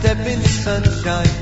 Step in the sunshine,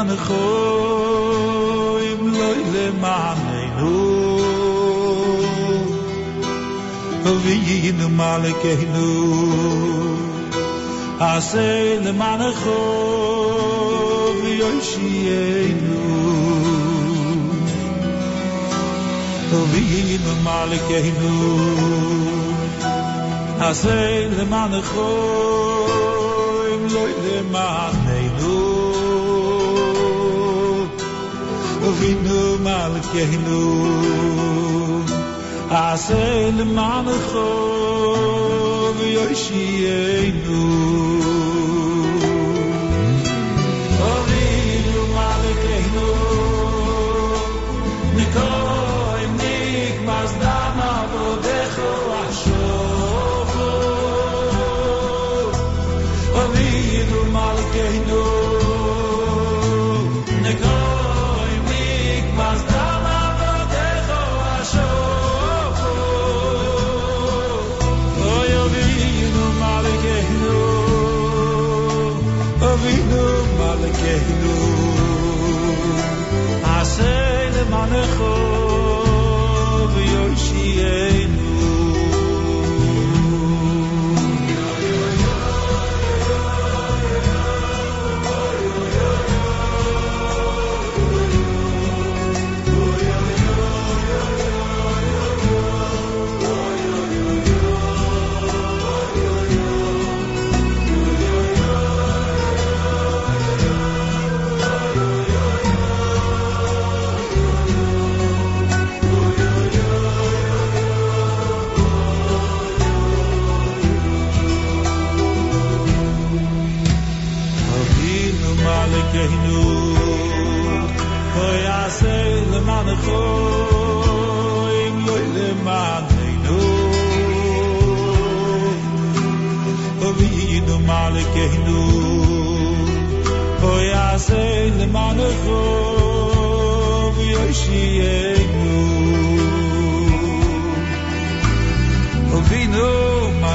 עשה למענך אם לא למעננו ויינו מלכנו עשה למענך ויושיענו ויינו מלכנו עשה למענך אם לא למעננו ויינו מלכנו עשה למענך ויושיענו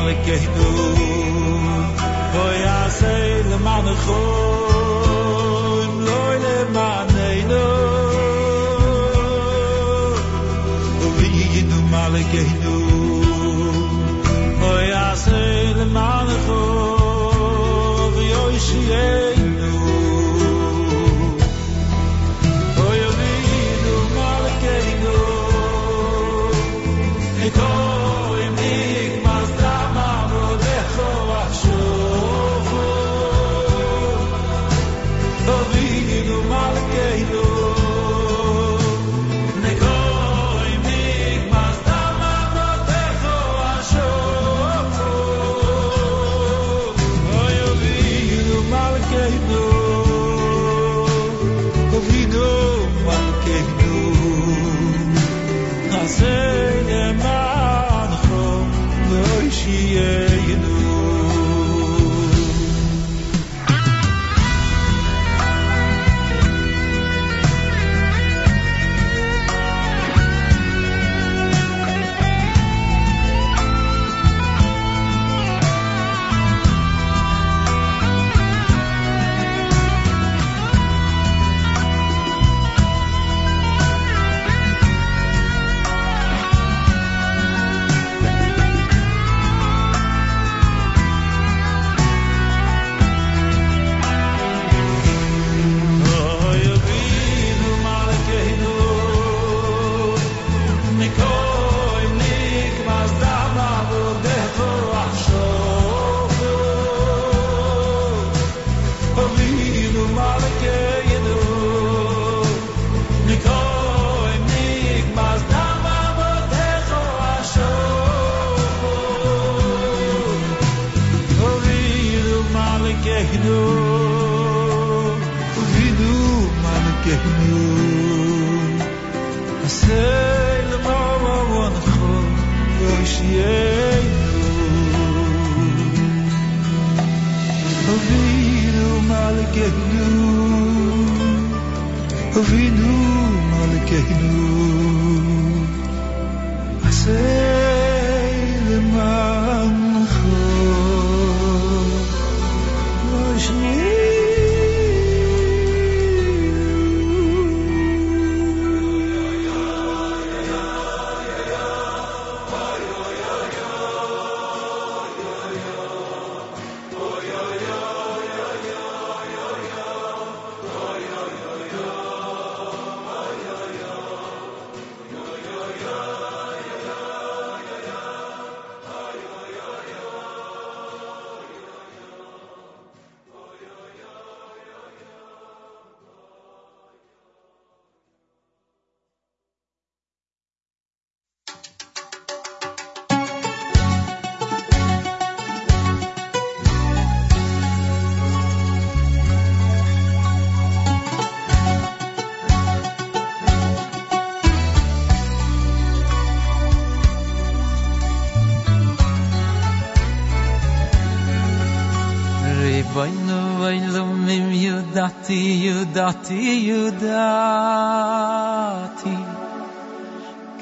מלכנו אוי עשה למענך אם לא למעננו אבינו מלכנו אוי השם יודעתי, יודעתי, יודעתי.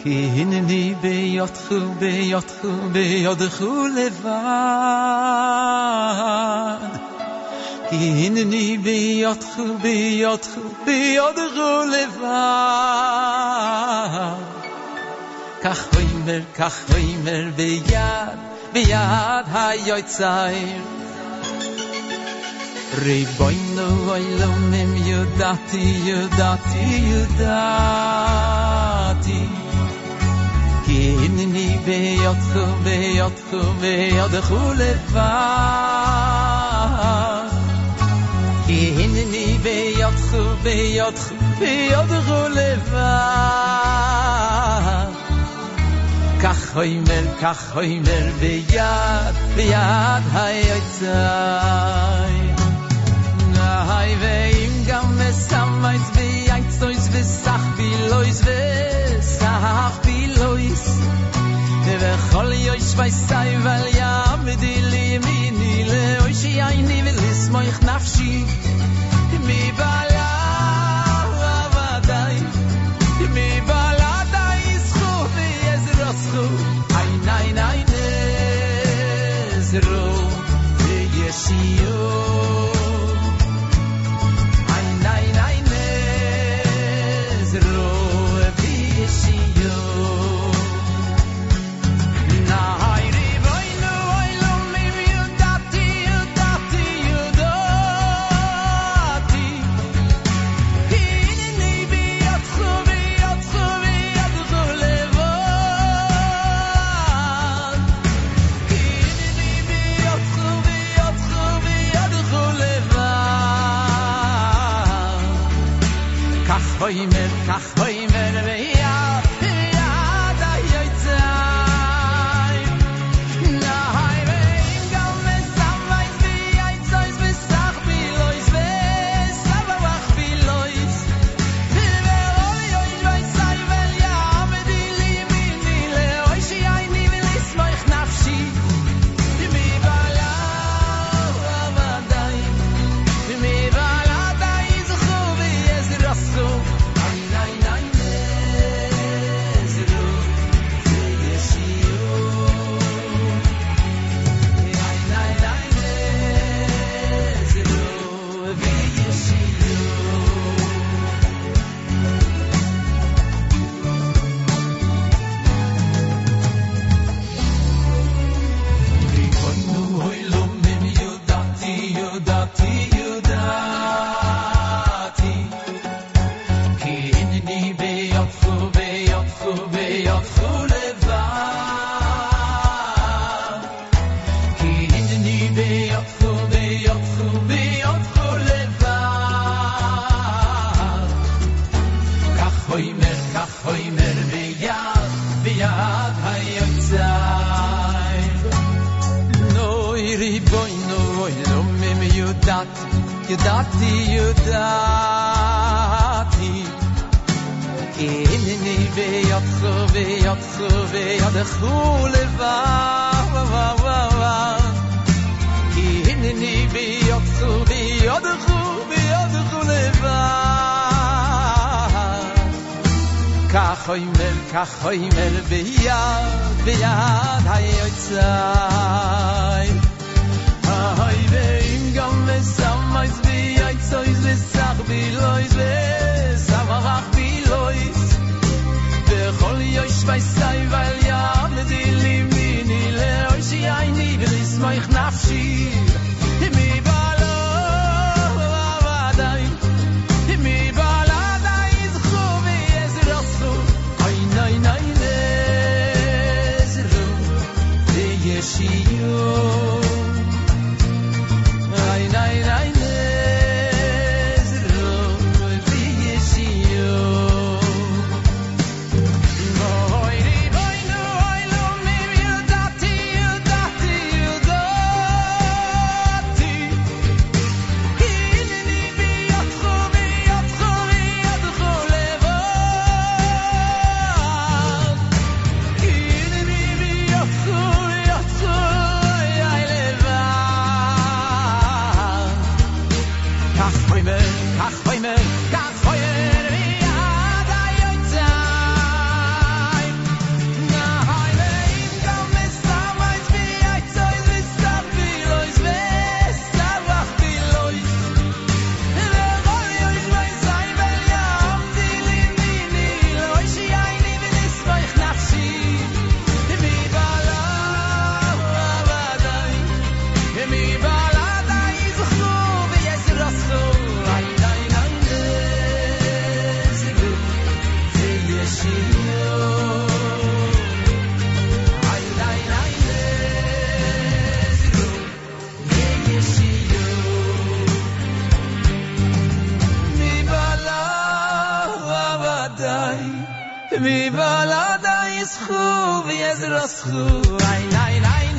כי הנני ביודך, ביודך, ביודך לבד. כי הנני ביודך, ביודך, ביודך לבד. כך אומר, כך אומר, ביד, ביד היועציים. Re boy no boy no yodati you that you that you that Ki in ni be khule va Ki in ni be yot so be va Kach hoy mer kach hoy mer be yad veim gam mesamais be yitz nois be sach bi lois be sach bi lois. De ve chol yois vay sai vel ya mit di li mi ni le oi shi ay hoy mit kach hoy yudati yudati yudati Inni be yotchu be yotchu be yotchu leva va va va va Inni be yotchu be yotchu be yotchu leva lois vi ait so iz vi sag vi lois vi samach vi lois. De hol yo ich weis sei weil ja ne di li mini le oi si ai ni vi is moich nafshi mi vi balada is khu vi es ras khu ay nay nay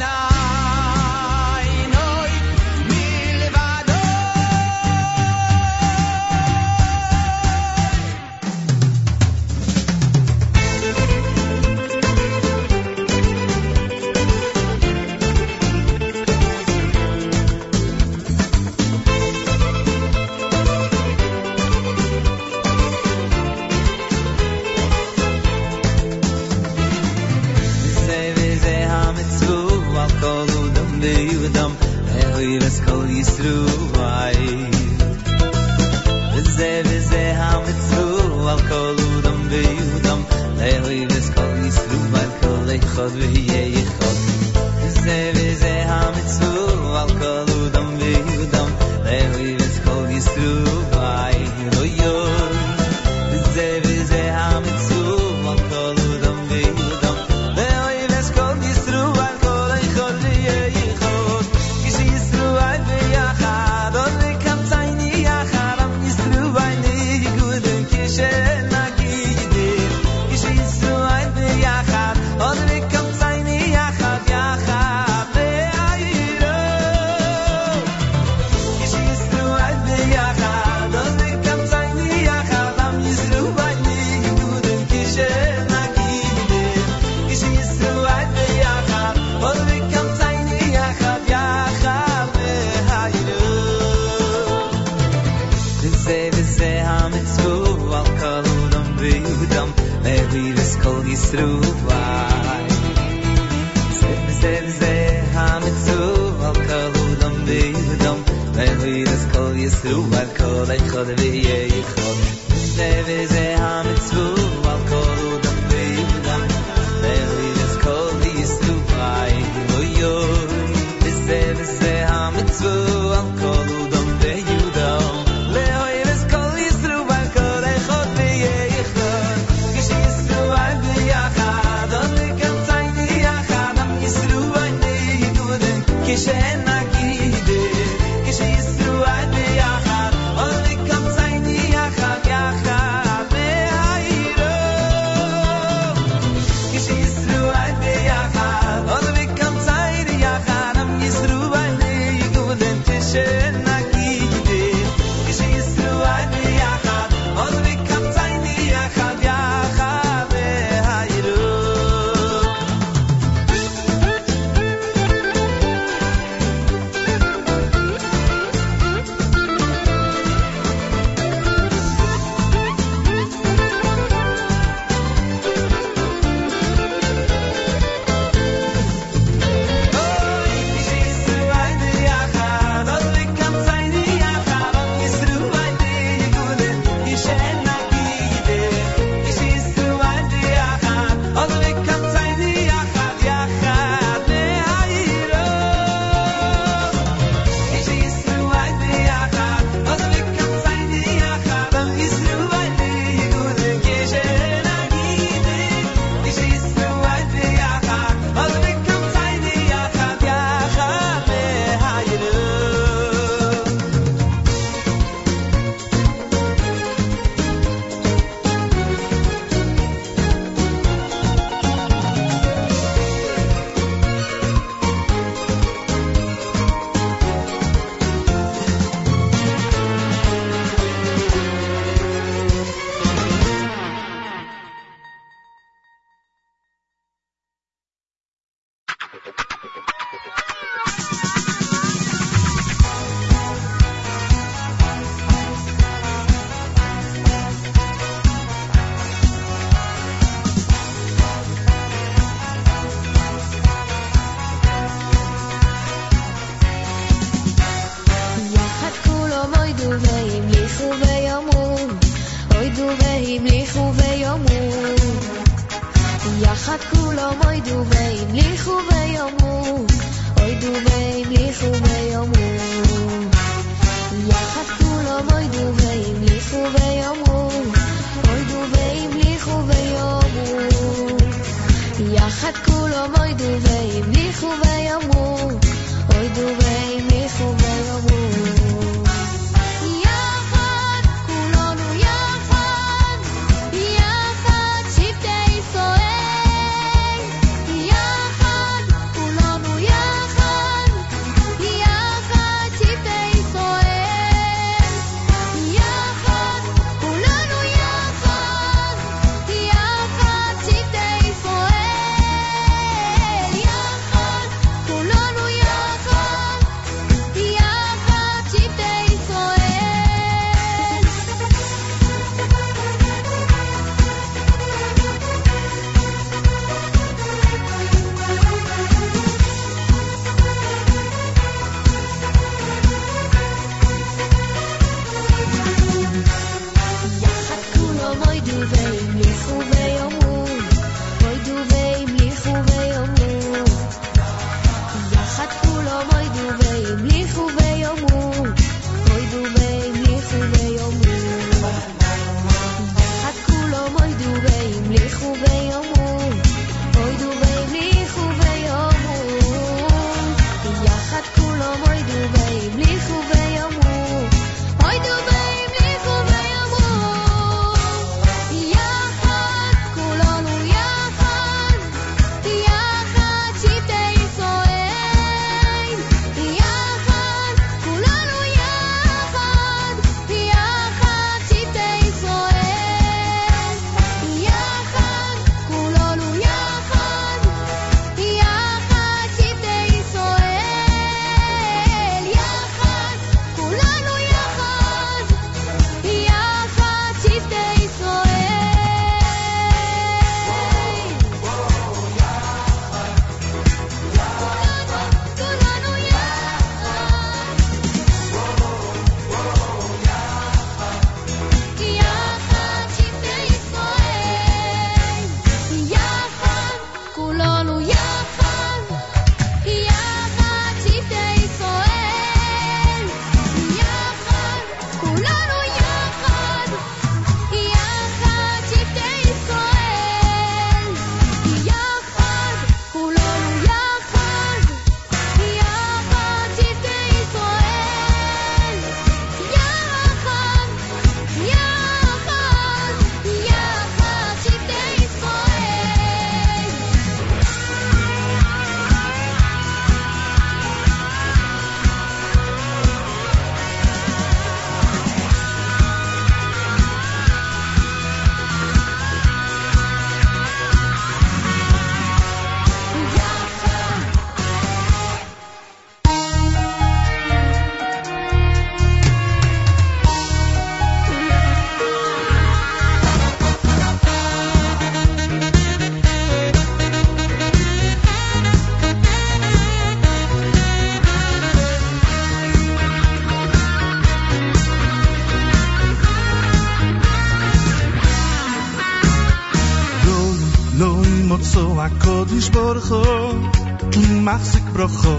brocho,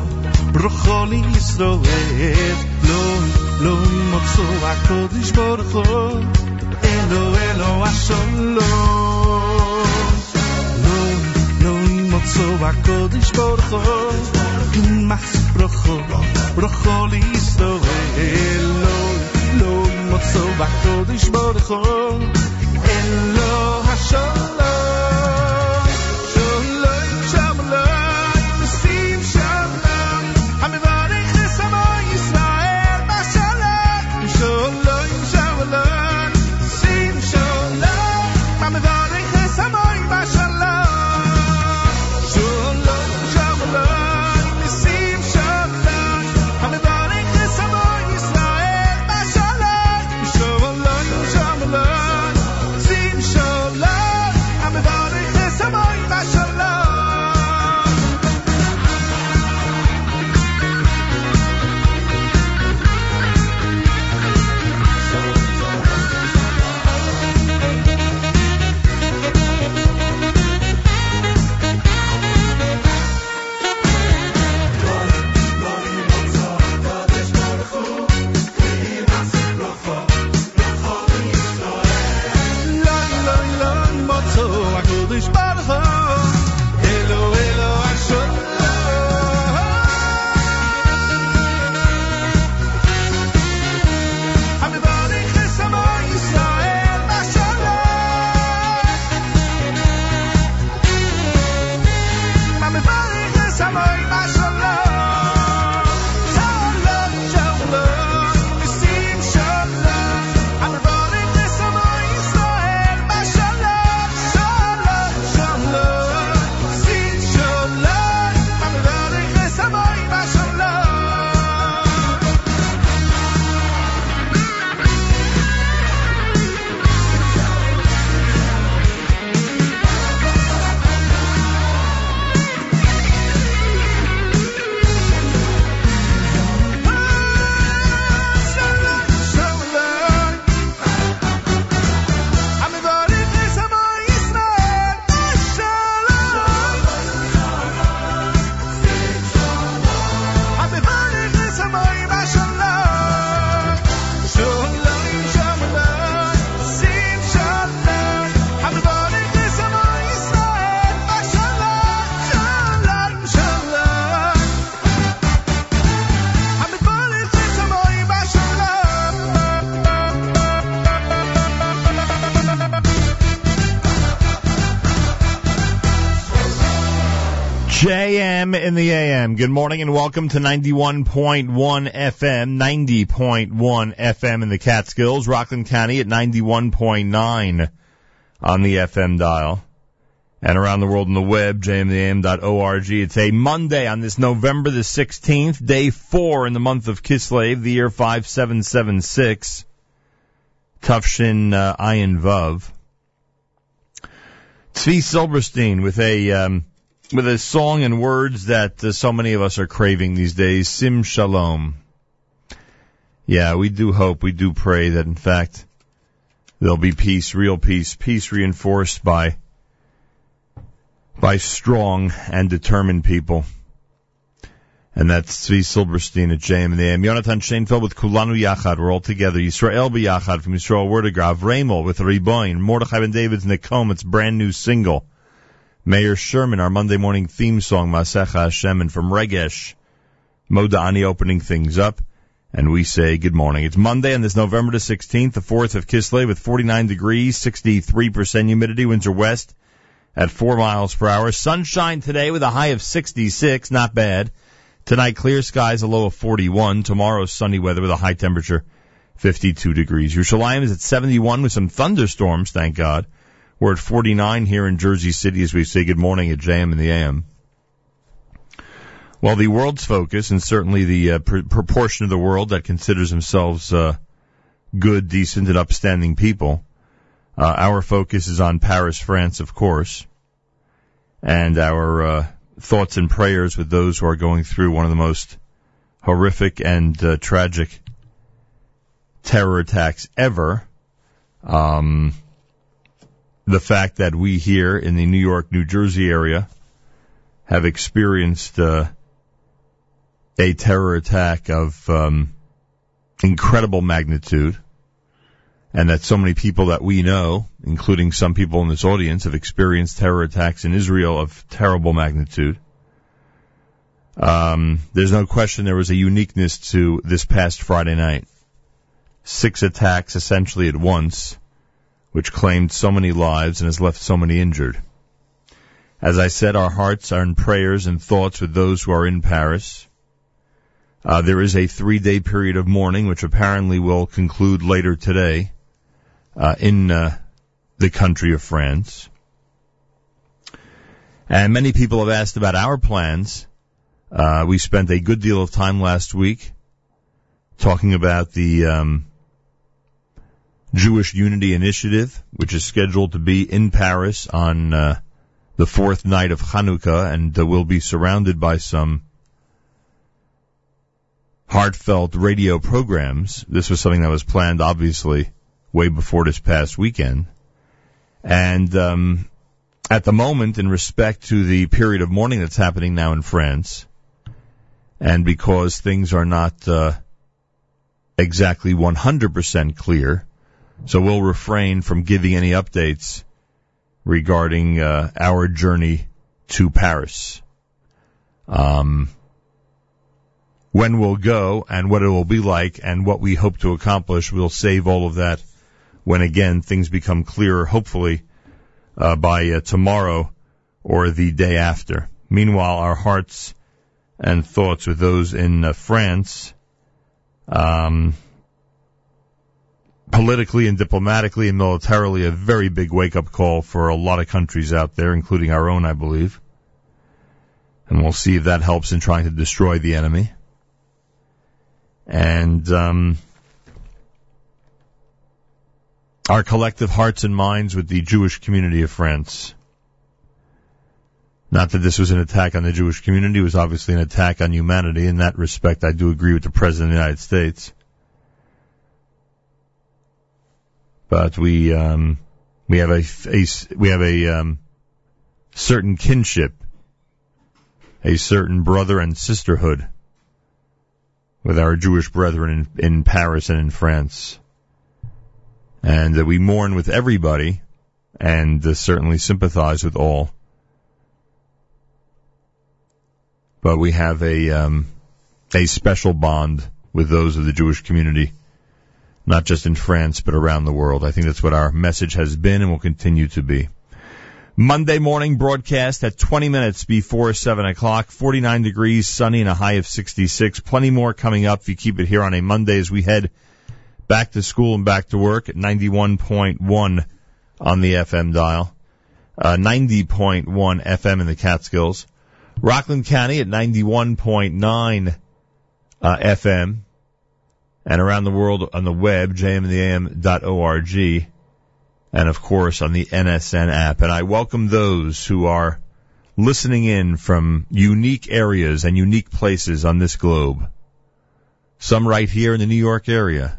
brocho li Yisroel, loy, loy motzo HaKodesh Baruch Good morning and welcome to 91.1 FM, 90.1 FM in the Catskills, Rockland County at 91.9 on the FM dial. And around the world on the web, jmtheam.org. It's a Monday on this November the 16th, day four in the month of Kislev, the year 5776. Tufshin uh, Ayin Vav. Tzvi Silberstein with a um, with a song and words that uh, so many of us are craving these days. Sim Shalom. Yeah, we do hope, we do pray that in fact there'll be peace, real peace, peace reinforced by by strong and determined people. And that's Tzvi Silberstein at JM and the AM. Jonathan Shainfeld with Kulanu Yachad. We're all together. Yisrael B'Yachad from Yisrael Werdyger. Ramel with Riboin. Mordechai Ben David's Nikom. It's brand new single. Mayor Sherman, our Monday morning theme song, Masecha Hashem. And from Regesh, Modani opening things up. And we say good morning. It's Monday and this November the 16th, the 4th of Kislev with 49 degrees, 63% humidity, winds are west at 4 miles per hour. Sunshine today with a high of 66, not bad. Tonight, clear skies, a low of 41. Tomorrow, sunny weather with a high temperature, 52 degrees. Yerushalayim is at 71 with some thunderstorms, thank God. We're at 49 here in Jersey City as we say good morning at JM in the AM. Well, the world's focus, and certainly the uh, pr- proportion of the world that considers themselves uh, good, decent, and upstanding people, uh, our focus is on Paris, France, of course, and our uh, thoughts and prayers with those who are going through one of the most horrific and uh, tragic terror attacks ever. Um, the fact that we here in the New York, New Jersey area have experienced uh, a terror attack of um, incredible magnitude, and that so many people that we know, including some people in this audience, have experienced terror attacks in Israel of terrible magnitude. Um, there's no question there was a uniqueness to this past Friday night. Six attacks essentially at once, which claimed so many lives and has left so many injured. As I said, our hearts are in prayers and thoughts with those who are in Paris. Uh, there is a three-day period of mourning, which apparently will conclude later today uh, in uh, the country of France. And many people have asked about our plans. Uh, we spent a good deal of time last week talking about the um, Jewish Unity Initiative, which is scheduled to be in Paris on uh, the fourth night of Hanukkah, and uh, will be surrounded by some heartfelt radio programs. This was something that was planned, obviously, way before this past weekend. And um, at the moment, in respect to the period of mourning that's happening now in France, and because things are not uh, exactly 100% clear, so we'll refrain from giving any updates regarding uh, our journey to Paris. Um, when we'll go and what it will be like and what we hope to accomplish, we'll save all of that when again things become clearer, hopefully uh, by uh, tomorrow or the day after. Meanwhile, our hearts and thoughts with those in uh, France, um, politically and diplomatically and militarily, a very big wake-up call for a lot of countries out there, including our own, I believe. And we'll see if that helps in trying to destroy the enemy. And um, our collective hearts and minds with the Jewish community of France. Not that this was an attack on the Jewish community, it was obviously an attack on humanity. In that respect, I do agree with the President of the United States. But we, um, we have a, a we have a, um, certain kinship, a certain brother and sisterhood with our Jewish brethren in, in Paris and in France. And uh, we mourn with everybody and uh, certainly sympathize with all. But we have a, um, a special bond with those of the Jewish community, not just in France, but around the world. I think that's what our message has been and will continue to be. Monday morning broadcast at 20 minutes before 7 o'clock, 49 degrees, sunny and a high of 66. Plenty more coming up if you keep it here on a Monday as we head back to school and back to work at 91.1 on the FM dial, uh, 90.1 FM in the Catskills. Rockland County at 91.9 uh, FM and around the world on the web, jmandtheam.org and of course on the NSN app. And I welcome those who are listening in from unique areas and unique places on this globe. Some right here in the New York area.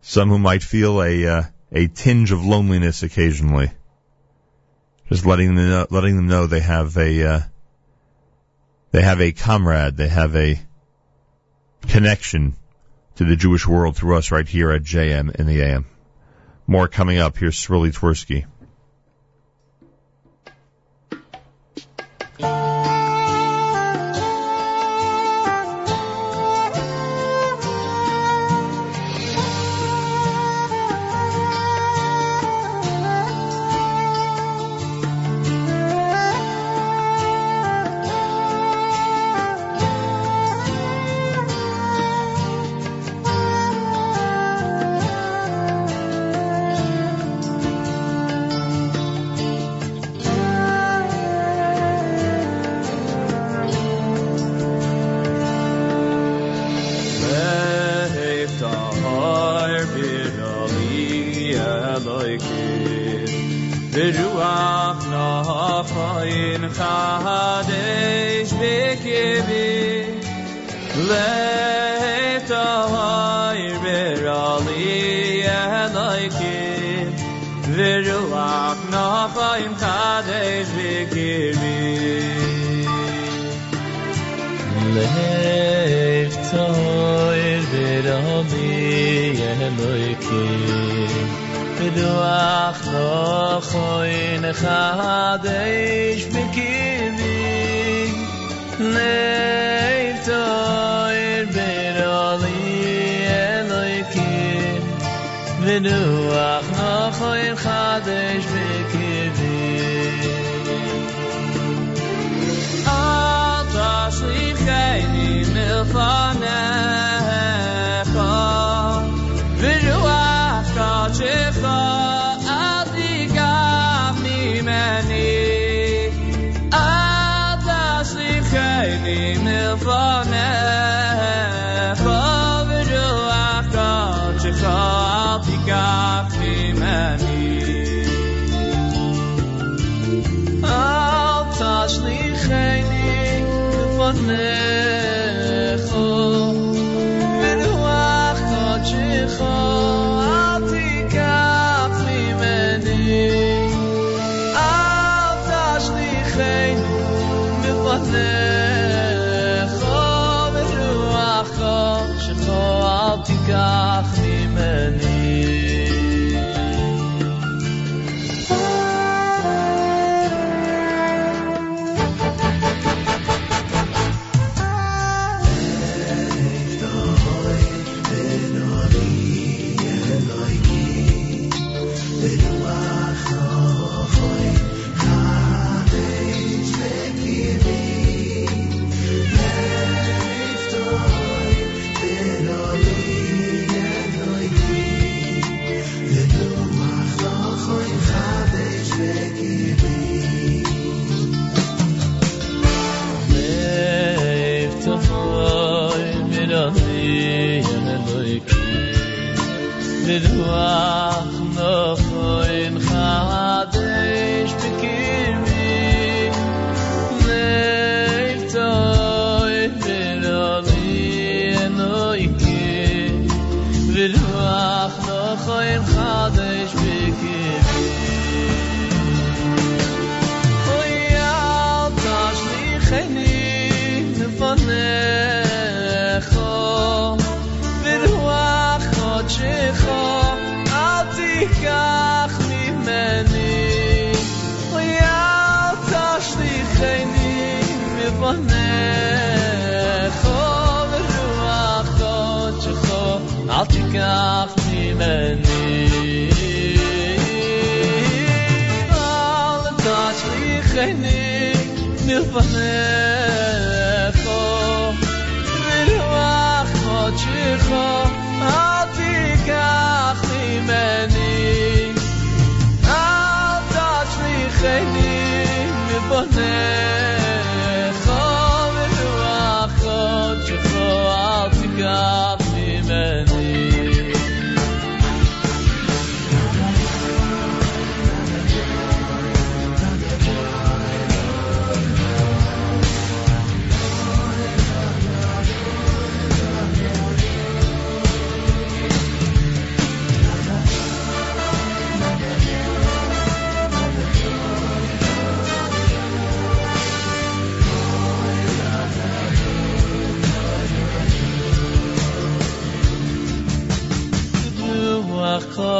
Some who might feel a uh, a tinge of loneliness occasionally. Just letting them know, letting them know they have a uh, they have a comrade, they have a connection to the Jewish world through us right here at JM in the AM. More coming up. Here's Swirly Tversky.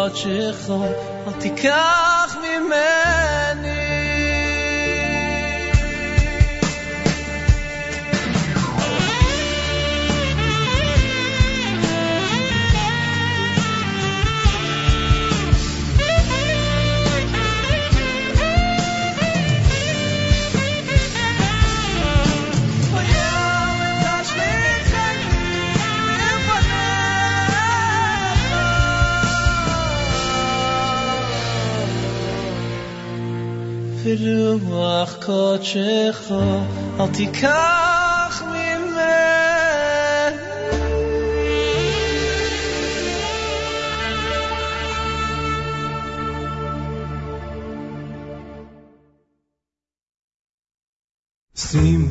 עוד שחרור, עוד תיקח. ברוח קודשך, אל תיקח ממני. שים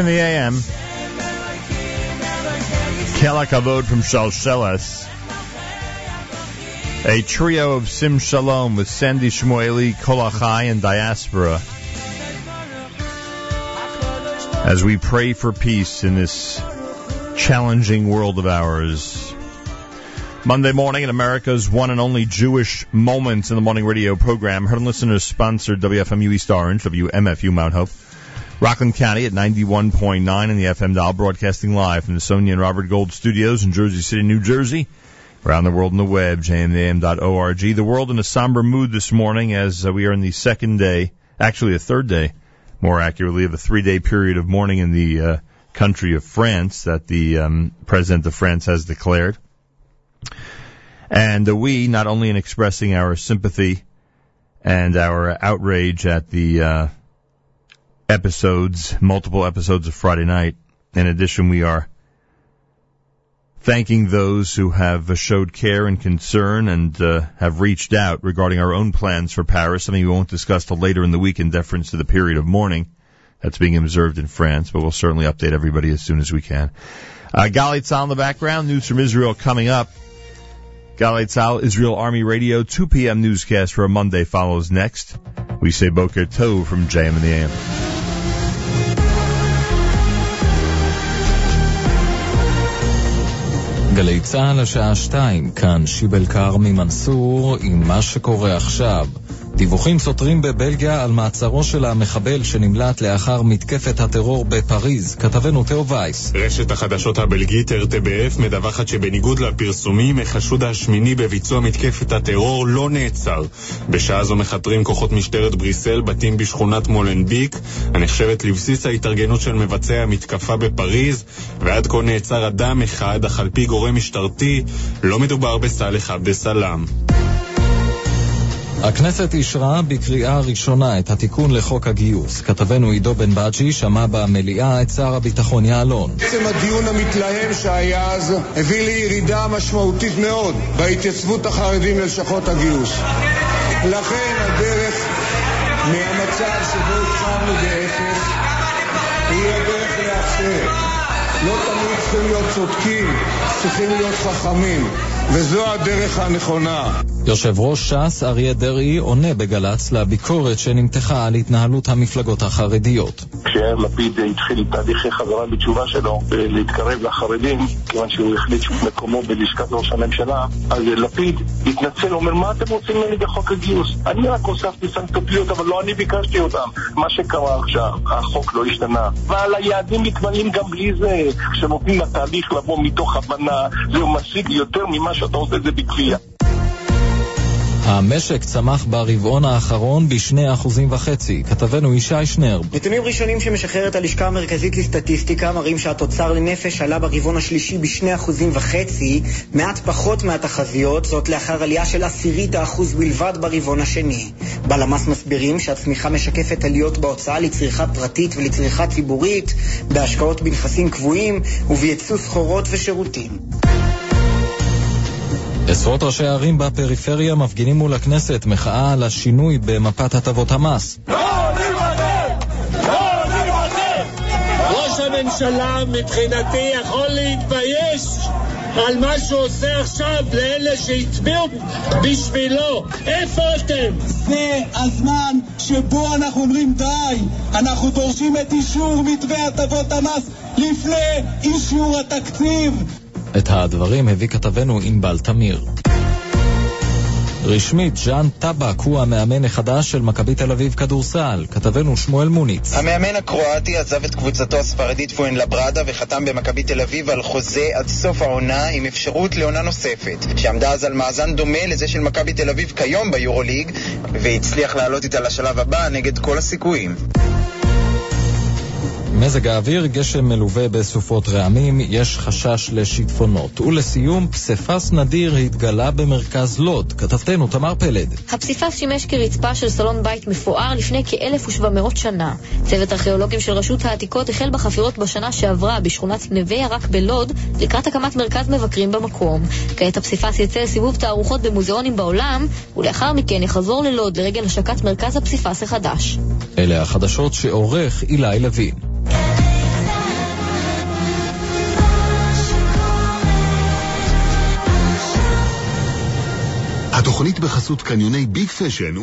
In the AM. Kela Kavod from Shalsheles. A trio of Sim Shalom with Sandy Shmueli, Kolachai, and Diaspora. As we pray for peace in this challenging world of ours. Monday morning in America's one and only Jewish Moments in the Morning radio program. Heard and listeners sponsored WFMU East Orange, WMFU Mount Hope. Rockland County at 91.9 in the FM dial, broadcasting live from the Sonia and Robert Gold studios in Jersey City, New Jersey. Around the world on the web, jmam.org. The world in a somber mood this morning as uh, we are in the second day, actually a third day, more accurately, of a three-day period of mourning in the uh, country of France that the um, president of France has declared. And uh, we, not only in expressing our sympathy and our outrage at the uh, episodes, multiple episodes of Friday night. In addition, we are thanking those who have showed care and concern and uh, have reached out regarding our own plans for Paris, something we won't discuss till later in the week in deference to the period of mourning that's being observed in France, but we'll certainly update everybody as soon as we can. Uh, Galei Tzal in the background, news from Israel coming up. Galei Tzal, Israel Army Radio, 2 p.m. newscast for a Monday follows next. We say Boker Tov from JM and the AM. גלי צה"ל השעה שתיים, כאן שיבל כרמי מנסור עם מה שקורה עכשיו. דיווחים סותרים בבלגיה על מעצרו של המחבל שנמלט לאחר מתקפת הטרור בפריז. כתבנו תאו וייס. רשת החדשות הבלגית RTBF מדווחת שבניגוד לפרסומים, החשוד השמיני בביצוע מתקפת הטרור לא נעצר. בשעה זו מכתרים כוחות משטרת בריסל בתים בשכונת מולנביק, הנחשבת לבסיס ההתארגנות של מבצעי המתקפה בפריז, ועד כה נעצר אדם אחד, אך על פי גורם משטרתי, לא מדובר בסאלח עבד סלאם. הכנסת אישרה בקריאה ראשונה את התיקון לחוק הגיוס. כתבנו עידו בן בג'י שמע במליאה את שר הביטחון יעלון. עצם הדיון המתלהם שהיה אז הביא לירידה משמעותית מאוד בהתייצבות החרדים ללשכות הגיוס. לכן הדרך מהמצב שבו התחלנו באפס היא הדרך לאחר. לא תמיד צריכים להיות צודקים, צריכים להיות חכמים, וזו הדרך הנכונה. יושב ראש ש"ס אריה דרעי עונה בגל"צ לביקורת שנמתחה על התנהלות המפלגות החרדיות. כשיאיר לפיד התחיל תהליכי חזרה בתשובה שלו אה, להתקרב לחרדים, כיוון שהוא החליט שמקומו בלשכת ראש הממשלה, אז לפיד התנצל, אומר, מה אתם רוצים ממני בחוק הגיוס? אני רק הוספתי סנקטופיות, אבל לא אני ביקשתי אותם. מה שקרה עכשיו, החוק לא השתנה. אבל היעדים מתמלאים גם בלי זה. כשנותנים לתהליך לבוא מתוך הבנה, זה משיג יותר ממה שאתה עושה את זה בכפייה. המשק צמח ברבעון האחרון בשני אחוזים וחצי. כתבנו ישי שנרב. נתונים ראשונים שמשחררת הלשכה המרכזית לסטטיסטיקה מראים שהתוצר לנפש עלה ברבעון השלישי בשני אחוזים וחצי, מעט פחות מהתחזיות, זאת לאחר עלייה של עשירית האחוז בלבד ברבעון השני. בלמ"ס מסבירים שהצמיחה משקפת עליות בהוצאה לצריכה פרטית ולצריכה ציבורית, בהשקעות בנכסים קבועים ובייצוא סחורות ושירותים. עשרות ראשי ערים בפריפריה מפגינים מול הכנסת מחאה על השינוי במפת הטבות המס. ראש הממשלה מבחינתי יכול להתבייש על מה שהוא עושה עכשיו לאלה שהצביעו בשבילו. איפה אתם? זה הזמן שבו אנחנו אומרים די. אנחנו דורשים את אישור מתווה הטבות המס לפני אישור התקציב. את הדברים הביא כתבנו ענבל תמיר. רשמית, ז'אן טבק הוא המאמן החדש של מכבי תל אביב כדורסל. כתבנו שמואל מוניץ. המאמן הקרואטי עזב את קבוצתו הספרדית פואן לברדה וחתם במכבי תל אביב על חוזה עד סוף העונה עם אפשרות לעונה נוספת, שעמדה אז על מאזן דומה לזה של מכבי תל אביב כיום ביורוליג, והצליח לעלות איתה לשלב הבא נגד כל הסיכויים. מזג האוויר, גשם מלווה בסופות רעמים, יש חשש לשיטפונות. ולסיום, פסיפס נדיר התגלה במרכז לוד. כתבתנו תמר פלד. הפסיפס שימש כרצפה של סלון בית מפואר לפני כ-1700 שנה. צוות ארכיאולוגים של רשות העתיקות החל בחפירות בשנה שעברה בשכונת נווה ירק בלוד, לקראת הקמת מרכז מבקרים במקום. כעת הפסיפס יצא לסיבוב תערוכות במוזיאונים בעולם, ולאחר מכן יחזור ללוד לרגל השקת מרכז הפסיפס החדש. אלה החדשות שעורך אילי לוין. התוכנית בחסות קניוני ביג פשן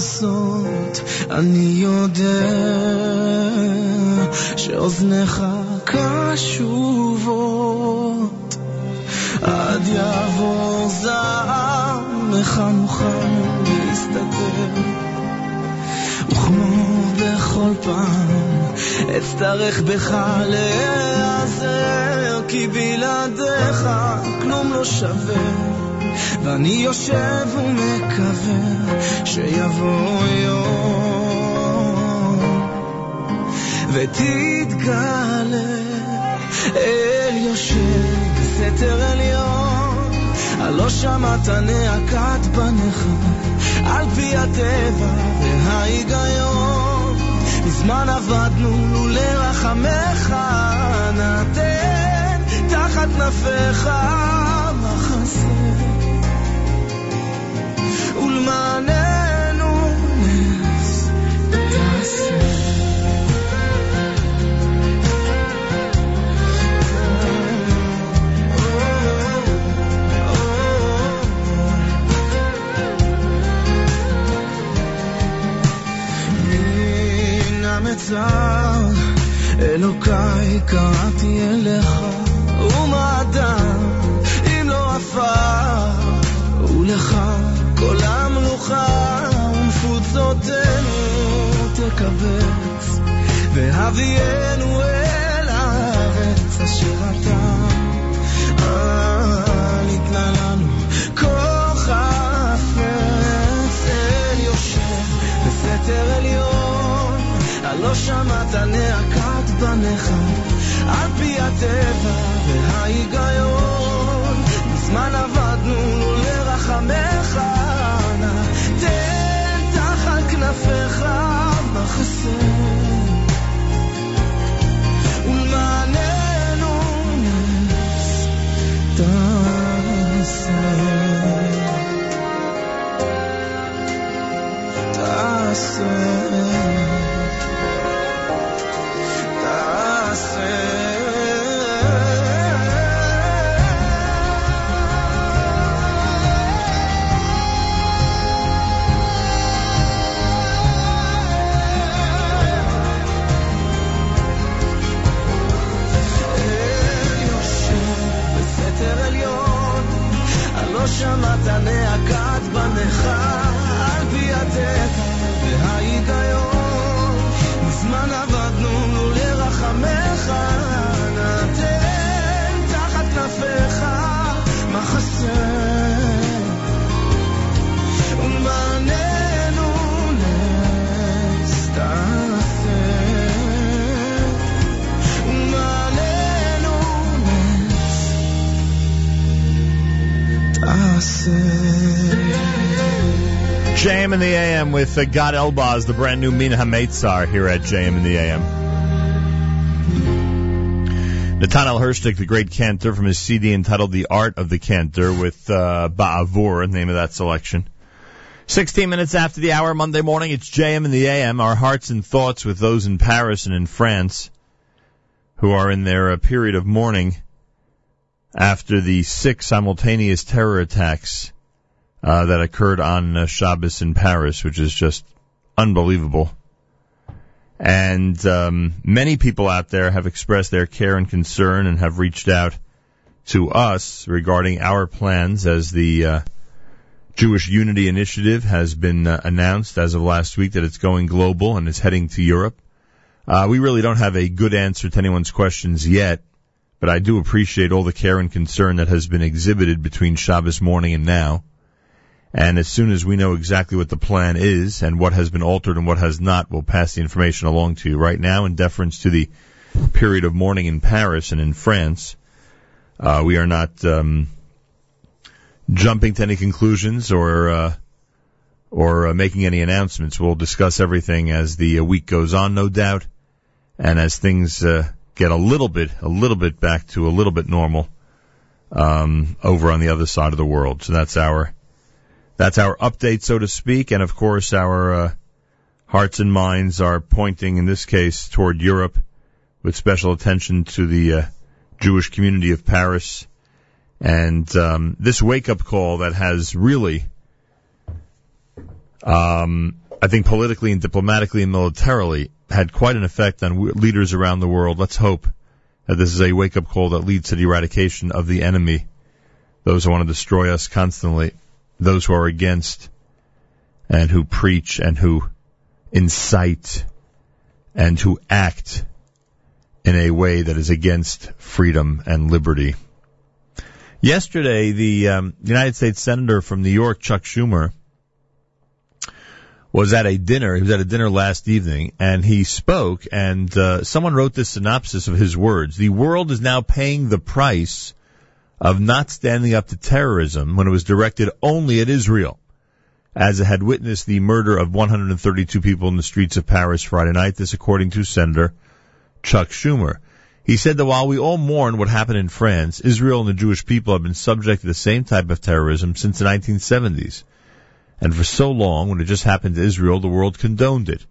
לעשות, אני יודע שאוזניך קשובות. מיד יעבור זעם, איך נוכל להסתדר? וכמו בכל פעם, אצטרך בך להיעזר, כי בלעדיך כלום לא שווה. ואני יושב שמעת נאקת בניך על פי הטבע וההיגיון. מזמן עבדנו לרחמך נתן תחת כנפיך with uh, Gad Elbaz, the brand new Min HaMeitzar here at JM in the AM. Nathaniel Herstik, the great cantor from his CD entitled The Art of the Cantor with uh, Ba'avur, name of that selection. 16 minutes after the hour, Monday morning, it's JM in the AM. Our hearts and thoughts with those in Paris and in France who are in their uh, period of mourning after the six simultaneous terror attacks uh, that occurred on uh, Shabbos in Paris, which is just unbelievable. And um, many people out there have expressed their care and concern and have reached out to us regarding our plans as the uh, Jewish Unity Initiative has been uh, announced as of last week that it's going global and is heading to Europe. Uh, we really don't have a good answer to anyone's questions yet, but I do appreciate all the care and concern that has been exhibited between Shabbos morning and now. And as soon as we know exactly what the plan is and what has been altered and what has not, we'll pass the information along to you. Right now, in deference to the period of mourning in Paris and in France, uh, we are not um, jumping to any conclusions or uh, or uh, making any announcements. We'll discuss everything as the uh, week goes on, no doubt, and as things uh, get a little bit a little bit back to a little bit normal um, over on the other side of the world. So that's our that's our update, so to speak, and of course our uh, hearts and minds are pointing, in this case, toward Europe, with special attention to the uh, Jewish community of Paris, and um, this wake-up call that has really, um, I think, politically and diplomatically and militarily, had quite an effect on w- leaders around the world. Let's hope that this is a wake-up call that leads to the eradication of the enemy. Those who want to destroy us constantly, those who are against and who preach and who incite and who act in a way that is against freedom and liberty. Yesterday, the um, United States Senator from New York, Chuck Schumer, was at a dinner. He was at a dinner last evening, and he spoke. And uh, someone wrote this synopsis of his words: "The world is now paying the price of not standing up to terrorism when it was directed only at Israel." As it had witnessed the murder of 132 people in the streets of Paris Friday night. This, according to Senator Chuck Schumer. He said that while we all mourn what happened in France, Israel and the Jewish people have been subject to the same type of terrorism since the 1970s. And for so long, when it just happened to Israel, the world condoned it.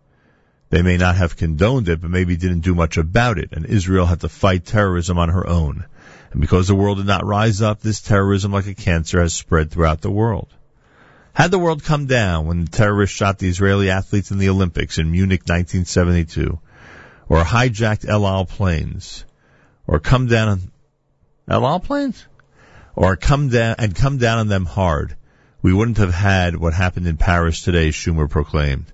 They may not have condoned it, but maybe didn't do much about it, and Israel had to fight terrorism on her own. And because the world did not rise up, this terrorism like a cancer has spread throughout the world. Had the world come down when the terrorists shot the Israeli athletes in the Olympics in Munich 1972, or hijacked El Al planes, or come down on El Al planes, or come down and come down on them hard, we wouldn't have had what happened in Paris today, Schumer proclaimed.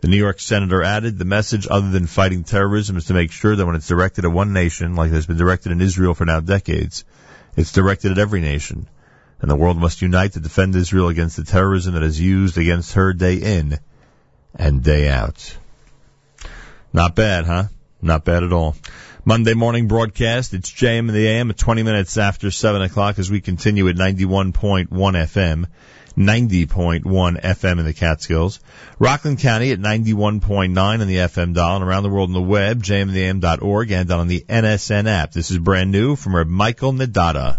The New York senator added, the message other than fighting terrorism is to make sure that when it's directed at one nation, like it has been directed in Israel for now decades, it's directed at every nation. And the world must unite to defend Israel against the terrorism that is used against her day in and day out. Not bad, huh? Not bad at all. Monday morning broadcast. It's JM in the AM at 20 minutes after 7 o'clock as we continue at 91.1 FM, 90.1 FM in the Catskills. Rockland County at 91.9 on the FM dial and around the world on the web, jmintheam.org and on the NSN app. This is brand new from Michael Nadada.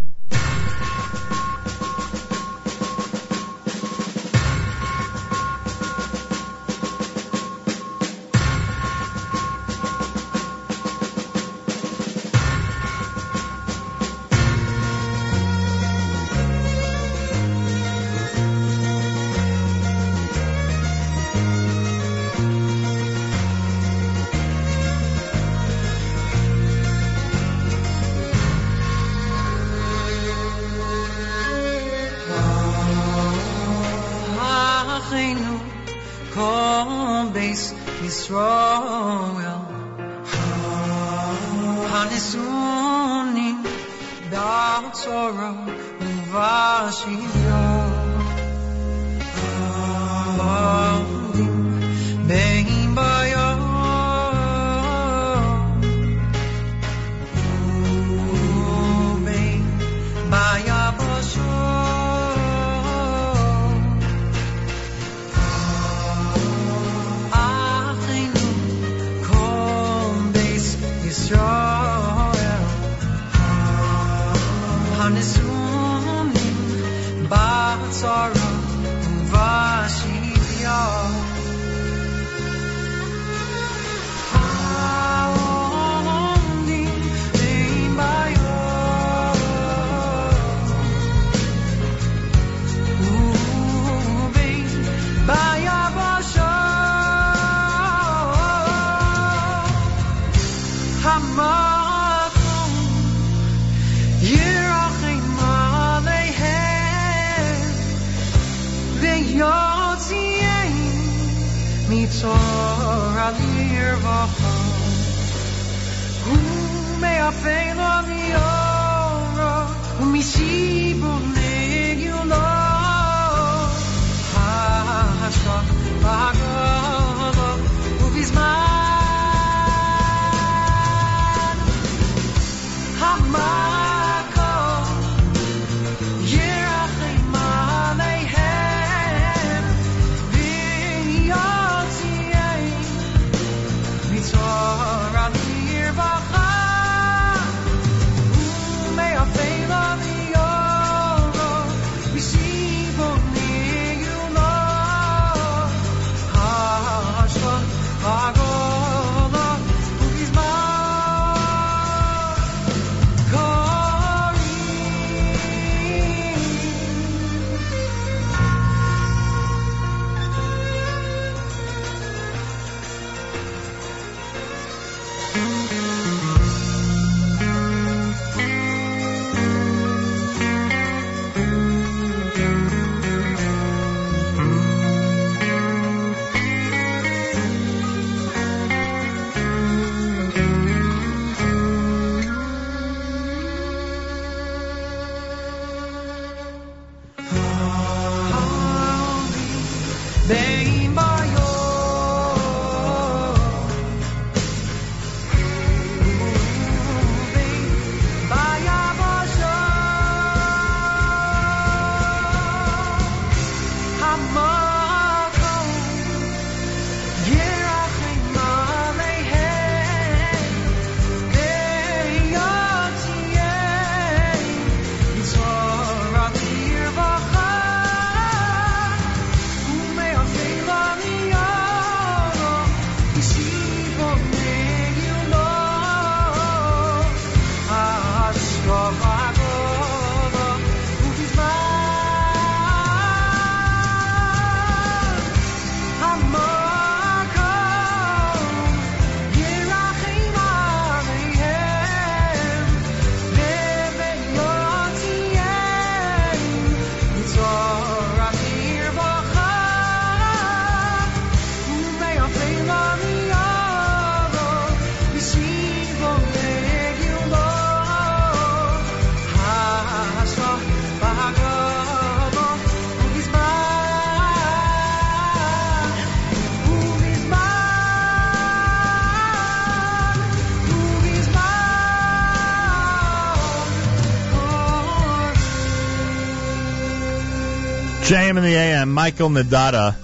JM in the AM, Michael Nadada,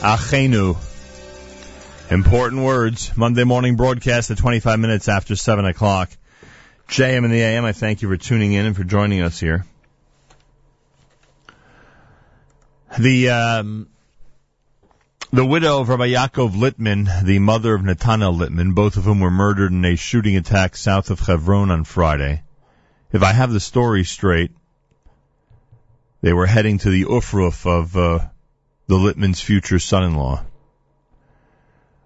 Achenu. Important words. Monday morning broadcast at 25 minutes after 7 o'clock. JM in the AM, I thank you for tuning in and for joining us here. The, um, the widow of Rabbi Yaakov Littman, the mother of Nathanael Littman, both of whom were murdered in a shooting attack south of Hebron on Friday. If I have the story straight, they were heading to the Ufruf of uh, the Littman's future son-in-law.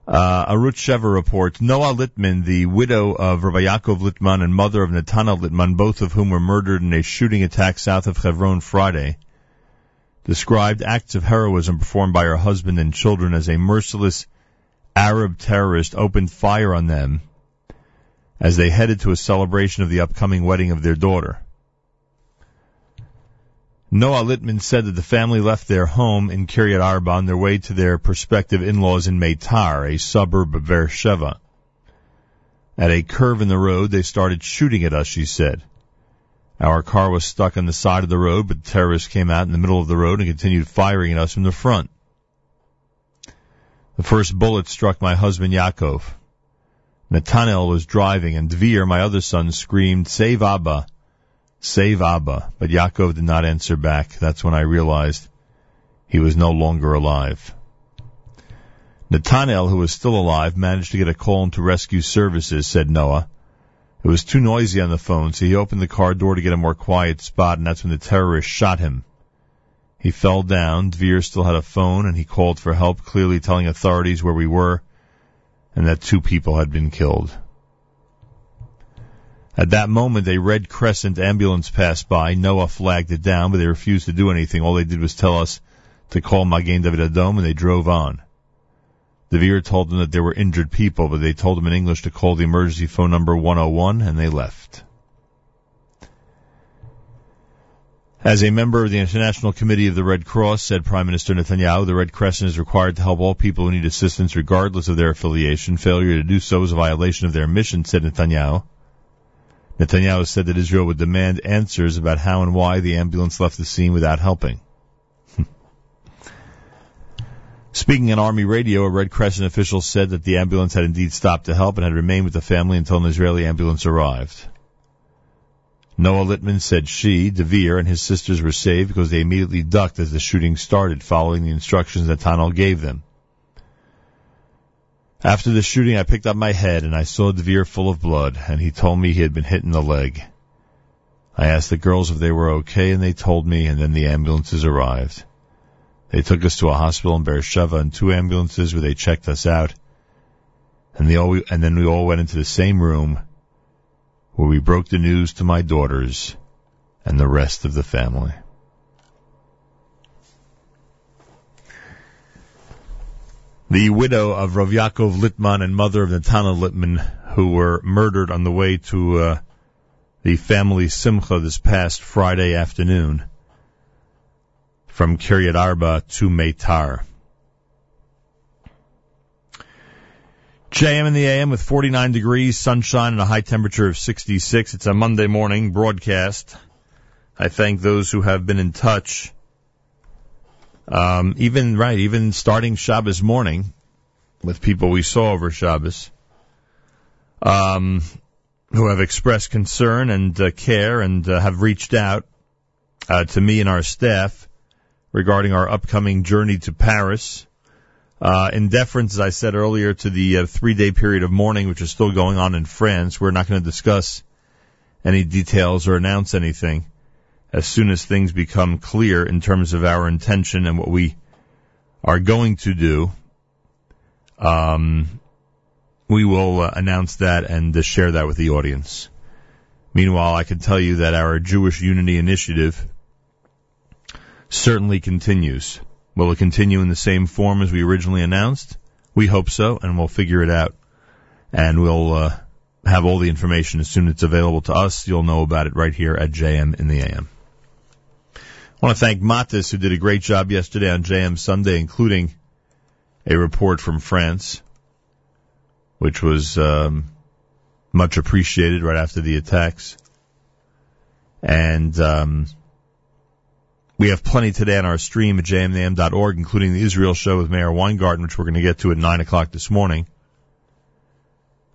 Uh, Arutz Sheva reports, Noah Littman, the widow of Rabbi Yaakov Littman and mother of Nathanael Littman, both of whom were murdered in a shooting attack south of Hebron Friday, described acts of heroism performed by her husband and children as a merciless Arab terrorist opened fire on them as they headed to a celebration of the upcoming wedding of their daughter. Noah Littman said that the family left their home in Kiryat Arba on their way to their prospective in-laws in Meitar, a suburb of Beersheba. At a curve in the road, they started shooting at us, she said. Our car was stuck on the side of the road, but the terrorists came out in the middle of the road and continued firing at us from the front. The first bullet struck my husband Yaakov. Natanel was driving, and Dvir, my other son, screamed, Save Abba! Save Abba! But Yaakov did not answer back. That's when I realized he was no longer alive. Nathanael, who was still alive, managed to get a call into rescue services, said Noah. It was too noisy on the phone, so he opened the car door to get a more quiet spot, and that's when the terrorist shot him. He fell down. Dvir still had a phone, and he called for help, clearly telling authorities where we were and that two people had been killed. At that moment, a Red Crescent ambulance passed by. Noah flagged it down, but they refused to do anything. All they did was tell us to call Magen David Adom, and they drove on. Dvir told them that there were injured people, but they told him in English to call the emergency phone number 101, and they left. As a member of the International Committee of the Red Cross, said Prime Minister Netanyahu, the Red Crescent is required to help all people who need assistance regardless of their affiliation. Failure to do so is a violation of their mission, said Netanyahu. Netanyahu said that Israel would demand answers about how and why the ambulance left the scene without helping. Speaking on Army radio, a Red Crescent official said that the ambulance had indeed stopped to help and had remained with the family until an Israeli ambulance arrived. Noah Littman said she, Dvir, and his sisters were saved because they immediately ducked as the shooting started, following the instructions that Tanel gave them. After the shooting, I picked up my head and I saw Dvir full of blood, and he told me he had been hit in the leg. I asked the girls if they were okay, and they told me, and then the ambulances arrived. They took us to a hospital in Beersheba in two ambulances where they checked us out, and, they all, and then we all went into the same room where we broke the news to my daughters and the rest of the family. The widow of Rav Yaakov Littman and mother of Nathanael Litman, who were murdered on the way to uh, the family simcha this past Friday afternoon from Kiryat Arba to Meitar. JM in the AM with 49 degrees, sunshine, and a high temperature of 66. It's a Monday morning broadcast. I thank those who have been in touch. Um, even, right, even starting Shabbos morning with people we saw over Shabbos, um, who have expressed concern and uh, care and uh, have reached out uh, to me and our staff regarding our upcoming journey to Paris. Uh, in deference, as I said earlier, to the uh, three-day period of mourning, which is still going on in France, we're not going to discuss any details or announce anything as soon as things become clear in terms of our intention and what we are going to do. Um, we will uh, announce that and uh, share that with the audience. Meanwhile, I can tell you that our Jewish Unity Initiative certainly continues. Will it continue in the same form as we originally announced? We hope so, and we'll figure it out. And we'll uh, have all the information as soon as it's available to us. You'll know about it right here at JM in the AM. I want to thank Matis, who did a great job yesterday on JM Sunday, including a report from France, which was um, much appreciated right after the attacks. And um, We have plenty today on our stream at jmintheam.org, including the Israel show with Meir Weingarten, which we're going to get to at 9 o'clock this morning.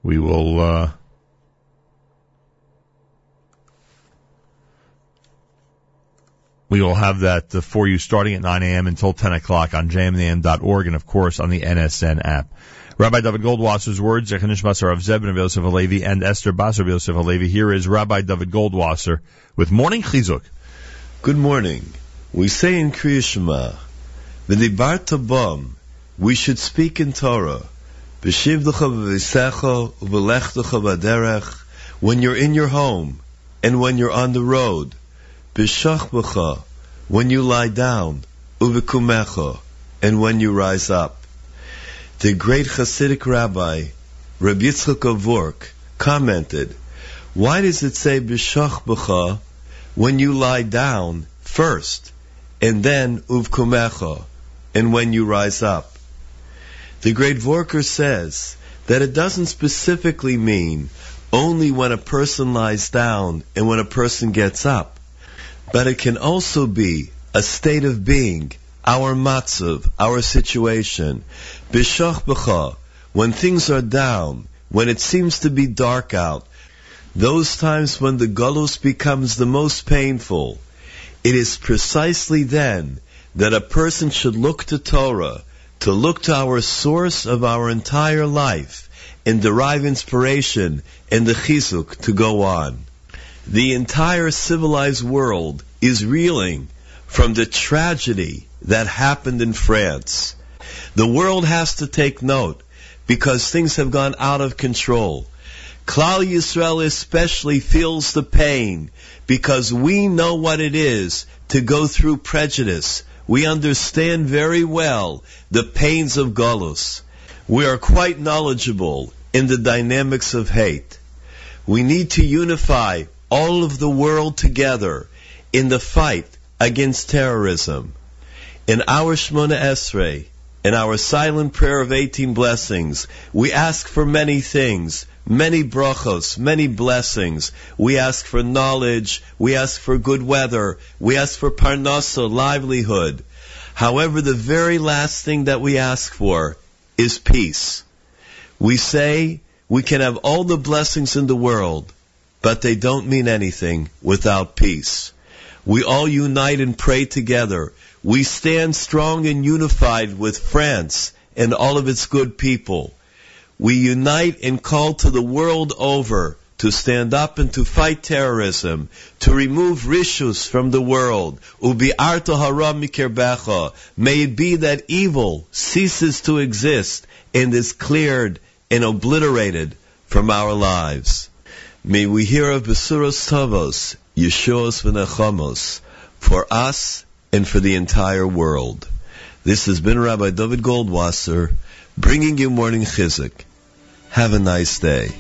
We will, uh, we will have that uh, for you starting at 9 a.m. until 10 o'clock on jmintheam.org and, of course, on the NSN app. Rabbi Dovid Goldwasser's words, Zechanish Basar of Zebin of Yosef Alevi and Esther Basar of Yosef Alevi. Here is Rabbi Dovid Goldwasser with Morning Chizuk. Good morning. We say in Kriya Shema, V'dibarta bom, we should speak in Torah. B'shivdecha v'visecha u'v'lechtecha v'derech, when you're in your home and when you're on the road. B'shachbecha, when you lie down, u'v'kumecha, and when you rise up. The great Hasidic rabbi, Rabbi Yitzchak of Vork, commented, why does it say b'shachbecha when you lie down first, and then uvkumecha, and when you rise up? The great Vorker says that it doesn't specifically mean only when a person lies down and when a person gets up, but it can also be a state of being, our matzav, our situation. Bishach b'cha, when things are down, when it seems to be dark out, those times when the galus becomes the most painful, it is precisely then that a person should look to Torah, to look to our source of our entire life, and derive inspiration and the chizuk to go on. The entire civilized world is reeling from the tragedy that happened in France. The world has to take note because things have gone out of control. Klal Yisrael especially feels the pain because we know what it is to go through prejudice. We understand very well the pains of Golus. We are quite knowledgeable in the dynamics of hate. We need to unify all of the world together in the fight against terrorism. In our Shmona Esrei, in our silent prayer of 18 blessings, we ask for many things, many brachos, many blessings. We ask for knowledge, we ask for good weather, we ask for parnasa, livelihood. However, the very last thing that we ask for is peace. We say we can have all the blessings in the world, but they don't mean anything without peace. We all unite and pray together. We stand strong and unified with France and all of its good people. We unite and call to the world over to stand up and to fight terrorism, to remove rishus from the world. Ubi arto haram mikirbecha. May it be that evil ceases to exist and is cleared and obliterated from our lives. May we hear of Besuros Tavos, Yeshuos v'Nechamos, for us and for the entire world. This has been Rabbi Dovid Goldwasser, bringing you Morning Chizuk. Have a nice day.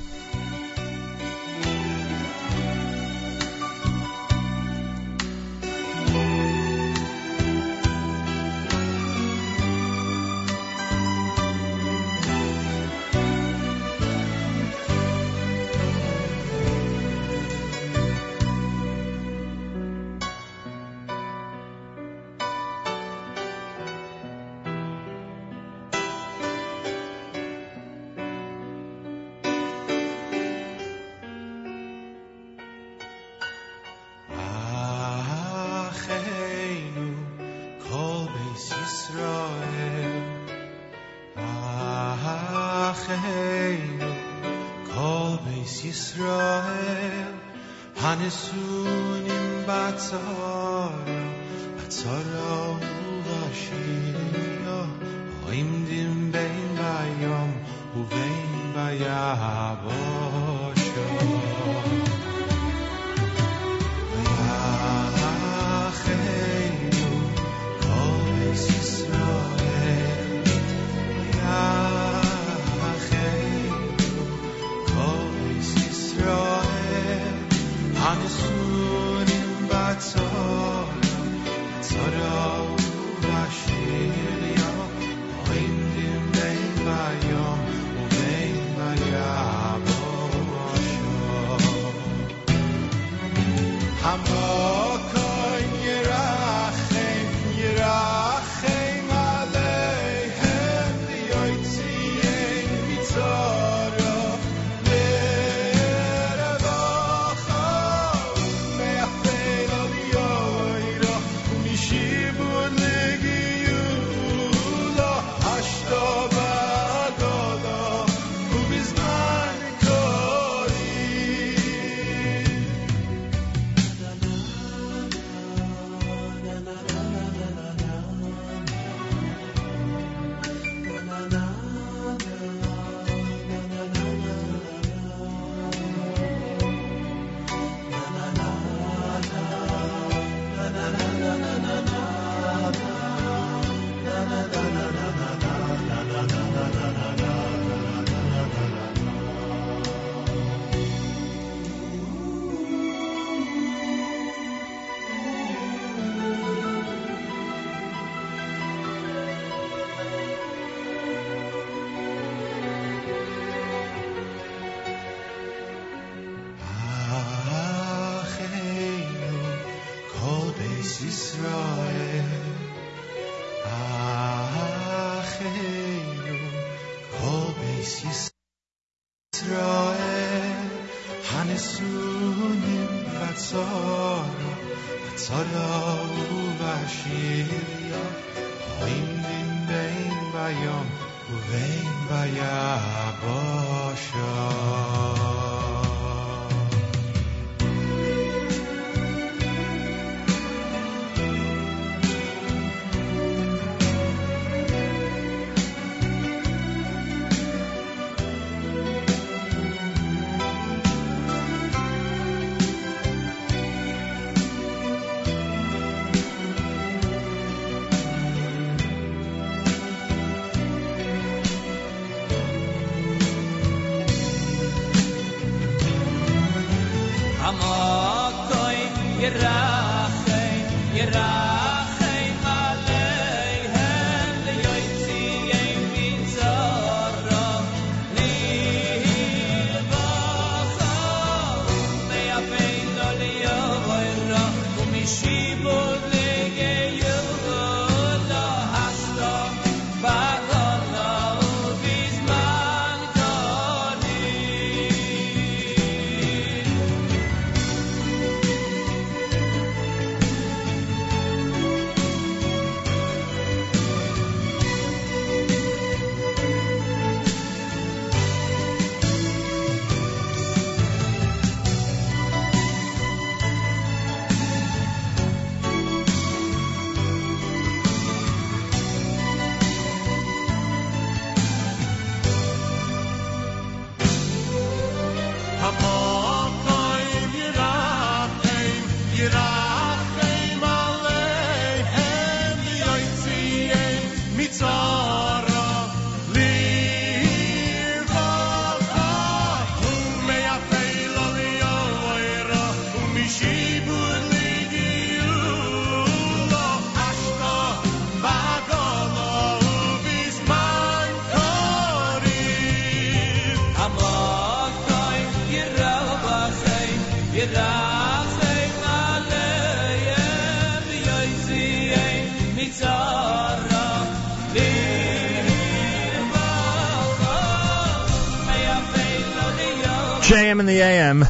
JM in the AM.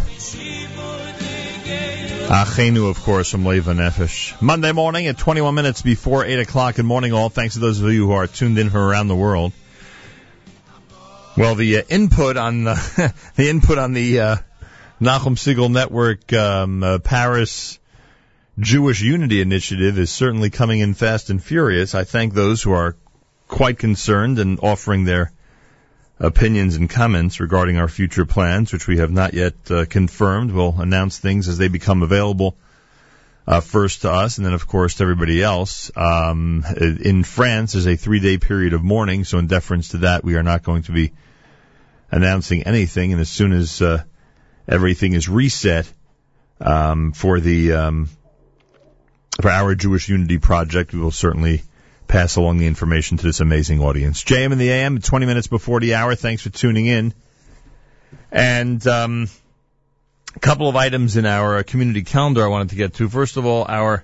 Achenu, of course, from Leva Nefesh. Monday morning at 21 minutes before 8 o'clock. Good morning, all. Thanks to those of you who are tuned in from around the world. Well, the uh, input on the, the input on the uh, Nachum Segal Network um, uh, Paris Jewish Unity Initiative is certainly coming in fast and furious. I thank those who are quite concerned and offering their opinions and comments regarding our future plans, which we have not yet uh, confirmed. We'll announce things as they become available. Uh, first to us, and then of course to everybody else. Um, in France, there's a three-day period of mourning, so in deference to that, we are not going to be announcing anything. And as soon as uh, everything is reset um, for the um, for our Jewish Unity project, we will certainly pass along the information to this amazing audience. JM in the AM, 20 minutes before the hour. Thanks for tuning in. And um, a couple of items in our uh, community calendar I wanted to get to. First of all, our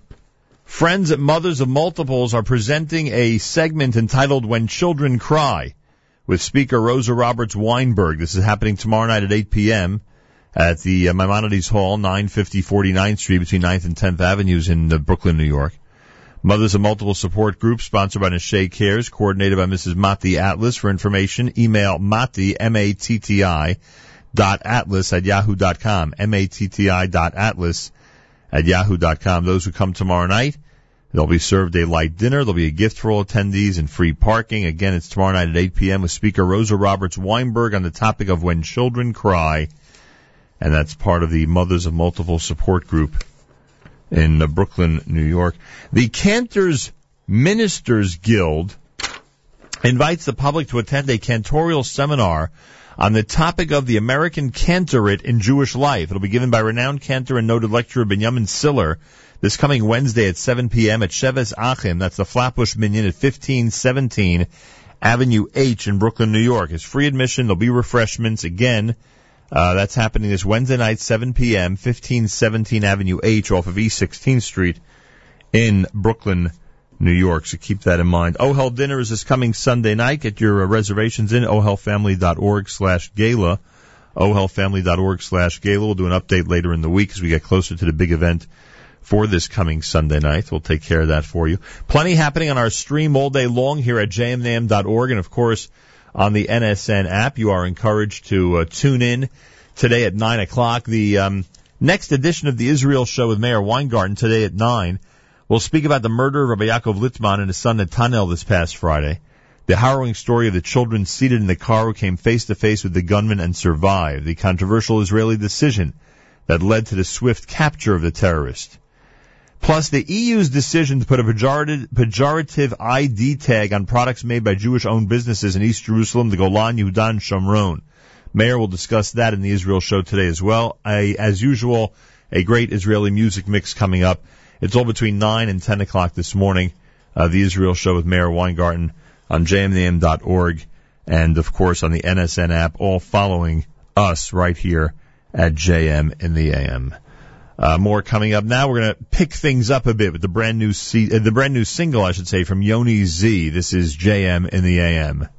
friends at Mothers of Multiples are presenting a segment entitled When Children Cry with speaker Rosa Roberts Weinberg. This is happening tomorrow night at 8 p.m. at the uh, Maimonides Hall, 950 49th Street between 9th and 10th Avenues in uh, Brooklyn, New York. Mothers of Multiple Support Group, sponsored by Nashe Cares, coordinated by Mrs. Mati Atlas. For information, email Mati, M-A-T-T-I, dot atlas at yahoo dot com, M-A-T-T-I dot atlas at yahoo dot com. Those who come tomorrow night, they'll be served a light dinner. There'll be a gift for all attendees and free parking. Again, it's tomorrow night at 8 p.m. with speaker Rosa Roberts Weinberg on the topic of when children cry. And that's part of the Mothers of Multiple Support Group in uh, Brooklyn, New York. The Cantors Ministers Guild invites the public to attend a cantorial seminar on the topic of the American cantorate in Jewish life. It'll be given by renowned cantor and noted lecturer Benjamin Siller this coming Wednesday at 7 p.m. at Sheves Achim. That's the Flatbush Minyan at 1517 Avenue H in Brooklyn, New York. It's free admission. There'll be refreshments. Again, uh, that's happening this Wednesday night, 7 p.m., 1517 Avenue H off of East 16th Street in Brooklyn, New York. So keep that in mind. OHEL dinner is this coming Sunday night. Get your uh, reservations in ohelfamily.org slash gala. ohelfamily.org slash gala. We'll do an update later in the week as we get closer to the big event for this coming Sunday night. We'll take care of that for you. Plenty happening on our stream all day long here at jmintheam.org and of course on the NSN app. You are encouraged to uh, tune in today at 9 o'clock. The um, next edition of the Israel Show with Meir Weingarten today at 9 will speak about the murder of Rabbi Yaakov Litman and his son Netanel this past Friday. The harrowing story of the children seated in the car who came face to face with the gunman and survived. The controversial Israeli decision that led to the swift capture of the terrorist. Plus, the EU's decision to put a pejorative, ID tag on products made by Jewish-owned businesses in East Jerusalem, the Golan, Yudan, and Shomron. Meir will discuss that in the Israel show today as well. A, as usual, a great Israeli music mix coming up. It's all between 9 and 10 o'clock this morning. Uh, the Israel show with Meir Weingarten on jmintheam.org and of course on the NSN app, all following us right here at JM in the AM. Uh, more coming up now. We're going to pick things up a bit with the brand new uh, the brand new single, I should say, from Yoni Z. This is JM in the AM.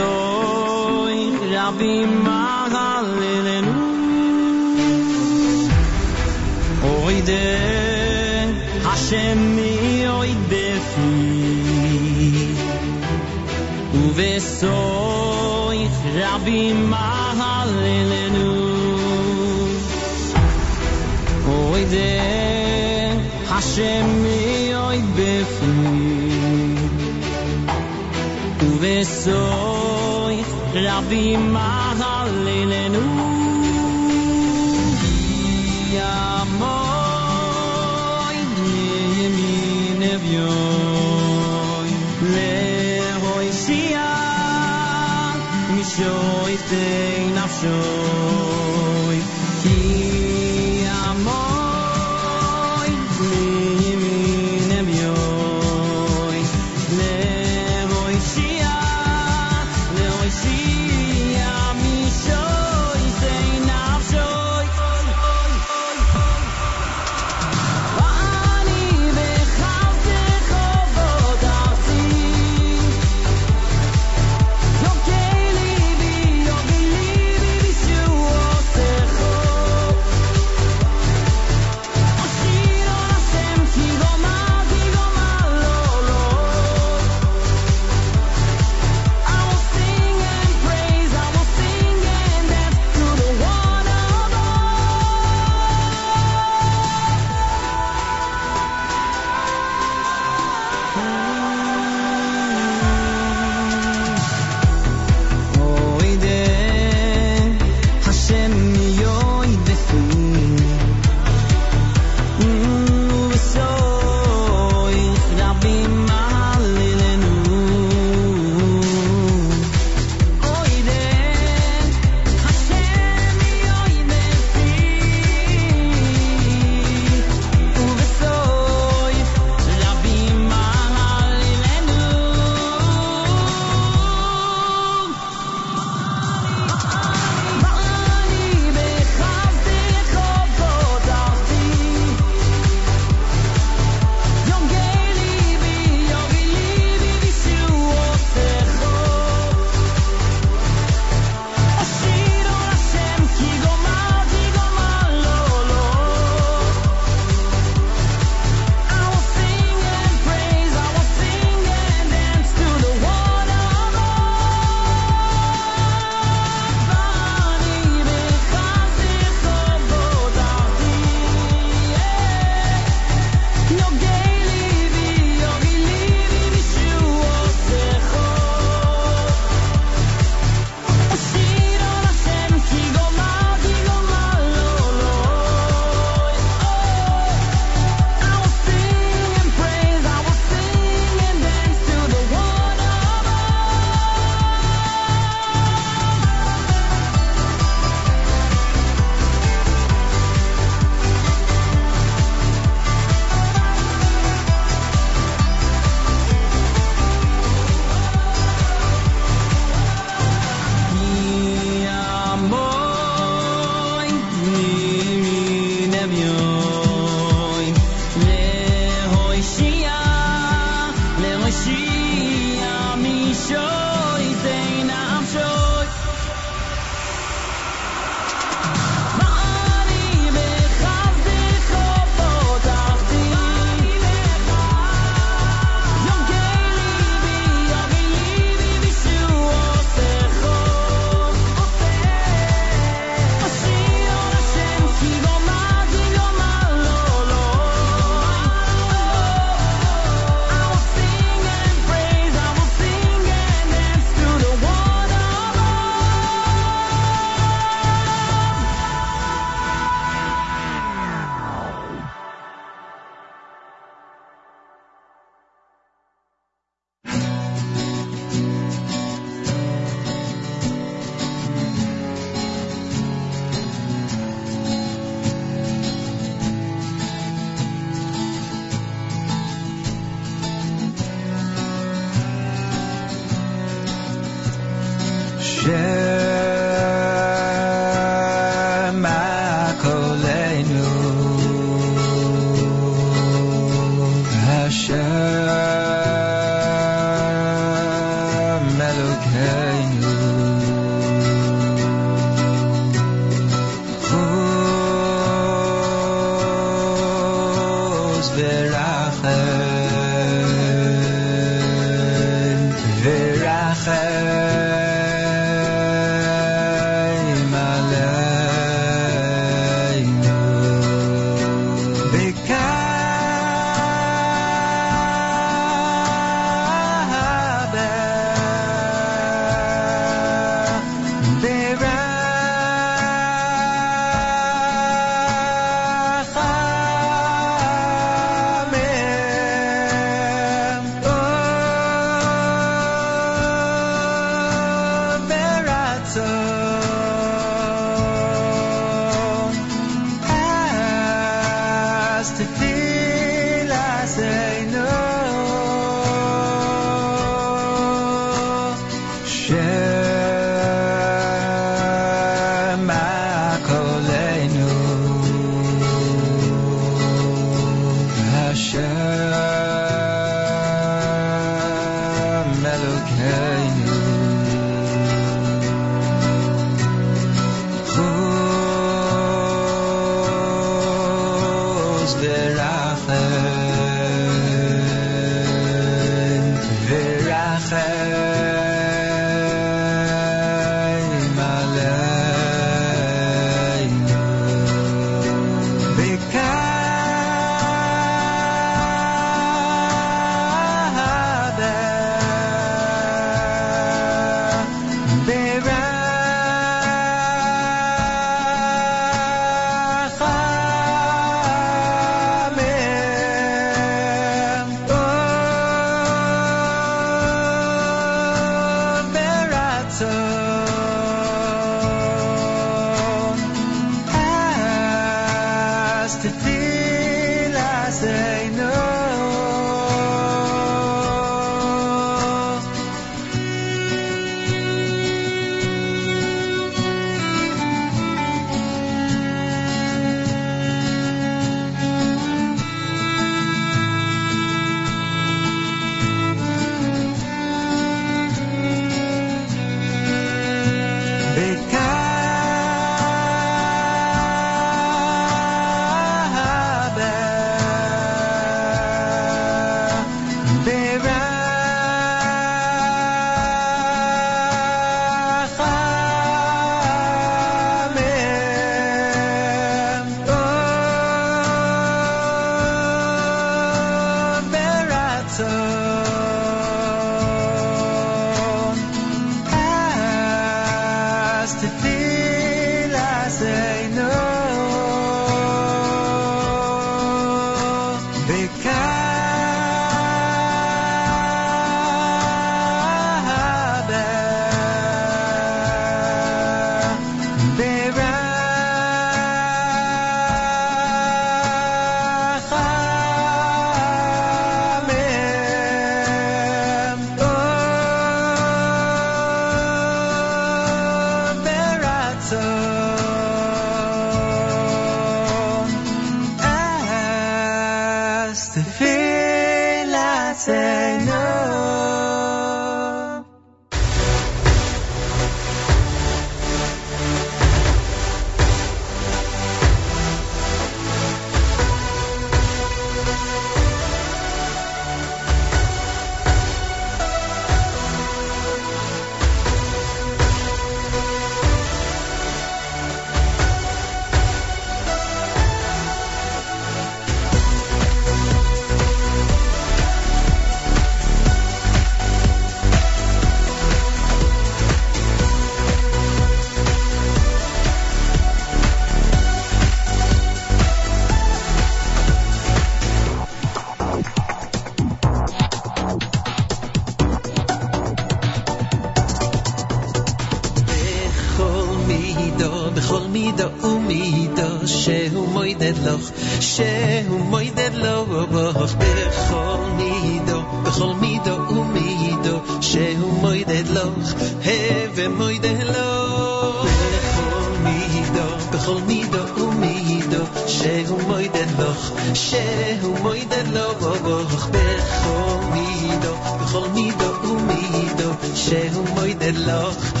שהוא מוידד לך, שהוא מוידד לו בבורך, בכל מידו, בכל מידו ומידו, שהוא מוידד לך.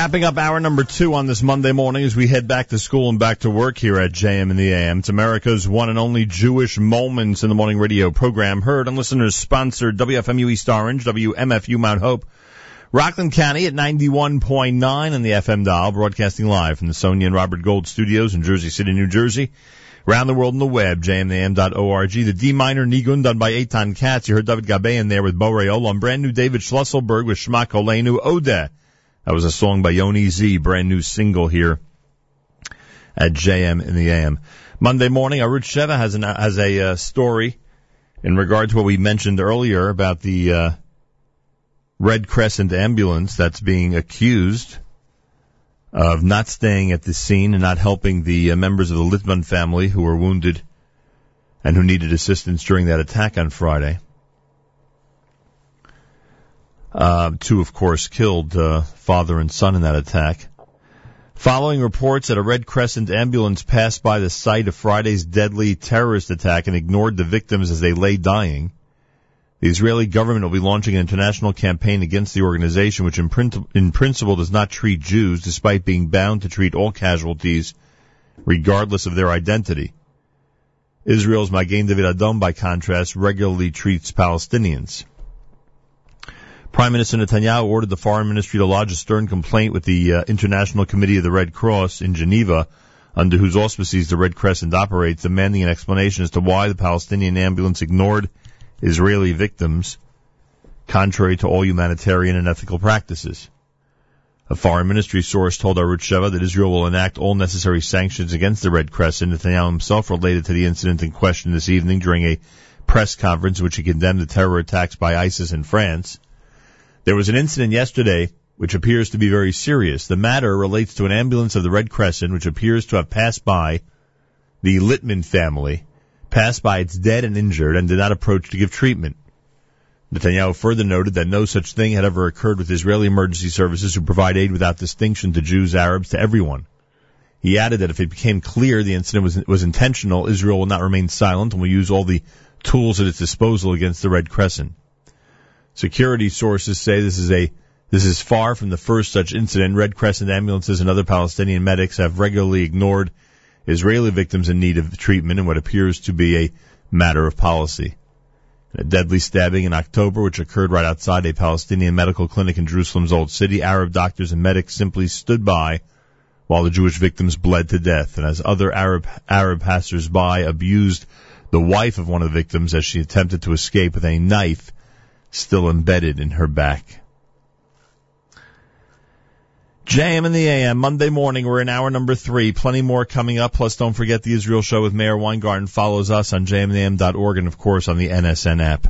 Wrapping up hour number two on this Monday morning as we head back to school and back to work here at JM in the AM. It's America's one and only Jewish Moments in the Morning radio program heard on listeners sponsored WFMU East Orange, WMFU Mount Hope, Rockland County at 91.9 on the FM dial, broadcasting live from the Sonia and Robert Gold studios in Jersey City, New Jersey. Around the world on the web, jmam.org. The D minor Nigun done by Eitan Katz. You heard David Gabe in there with Bo Rayola. And brand new David Schlusselberg with Shema Kolenu Odeh. That was a song by Yoni Z, brand new single here at JM in the AM. Monday morning, Arutz Sheva has, an, has a uh, story in regard to what we mentioned earlier about the uh, Red Crescent ambulance that's being accused of not staying at the scene and not helping the uh, members of the Litman family who were wounded and who needed assistance during that attack on Friday. Uh, two, of course, killed uh, father and son in that attack. Following reports that a Red Crescent ambulance passed by the site of Friday's deadly terrorist attack and ignored the victims as they lay dying, the Israeli government will be launching an international campaign against the organization, which in, in principle does not treat Jews, despite being bound to treat all casualties, regardless of their identity. Israel's Magen David Adom, by contrast, regularly treats Palestinians. Prime Minister Netanyahu ordered the Foreign Ministry to lodge a stern complaint with the uh, International Committee of the Red Cross in Geneva, under whose auspices the Red Crescent operates, demanding an explanation as to why the Palestinian ambulance ignored Israeli victims, contrary to all humanitarian and ethical practices. A foreign ministry source told Arutz Sheva that Israel will enact all necessary sanctions against the Red Crescent. Netanyahu himself related to the incident in question this evening during a press conference in which he condemned the terror attacks by ISIS in France. There was an incident yesterday which appears to be very serious. The matter relates to an ambulance of the Red Crescent which appears to have passed by the Litman family, passed by its dead and injured, and did not approach to give treatment. Netanyahu further noted that no such thing had ever occurred with Israeli emergency services who provide aid without distinction to Jews, Arabs, to everyone. He added that if it became clear the incident was, was intentional, Israel will not remain silent and will use all the tools at its disposal against the Red Crescent. Security sources say this is a this is far from the first such incident. Red Crescent ambulances and other Palestinian medics have regularly ignored Israeli victims in need of treatment in what appears to be a matter of policy. In a deadly stabbing in October, which occurred right outside a Palestinian medical clinic in Jerusalem's Old City, Arab doctors and medics simply stood by while the Jewish victims bled to death, and as other Arab Arab passers-by abused the wife of one of the victims as she attempted to escape with a knife still embedded in her back. JM in the AM, Monday morning, we're in hour number three. Plenty more coming up. Plus, don't forget the Israel show with Meir Weingarten follows us on jmintheam.org and, of course, on the NSN app.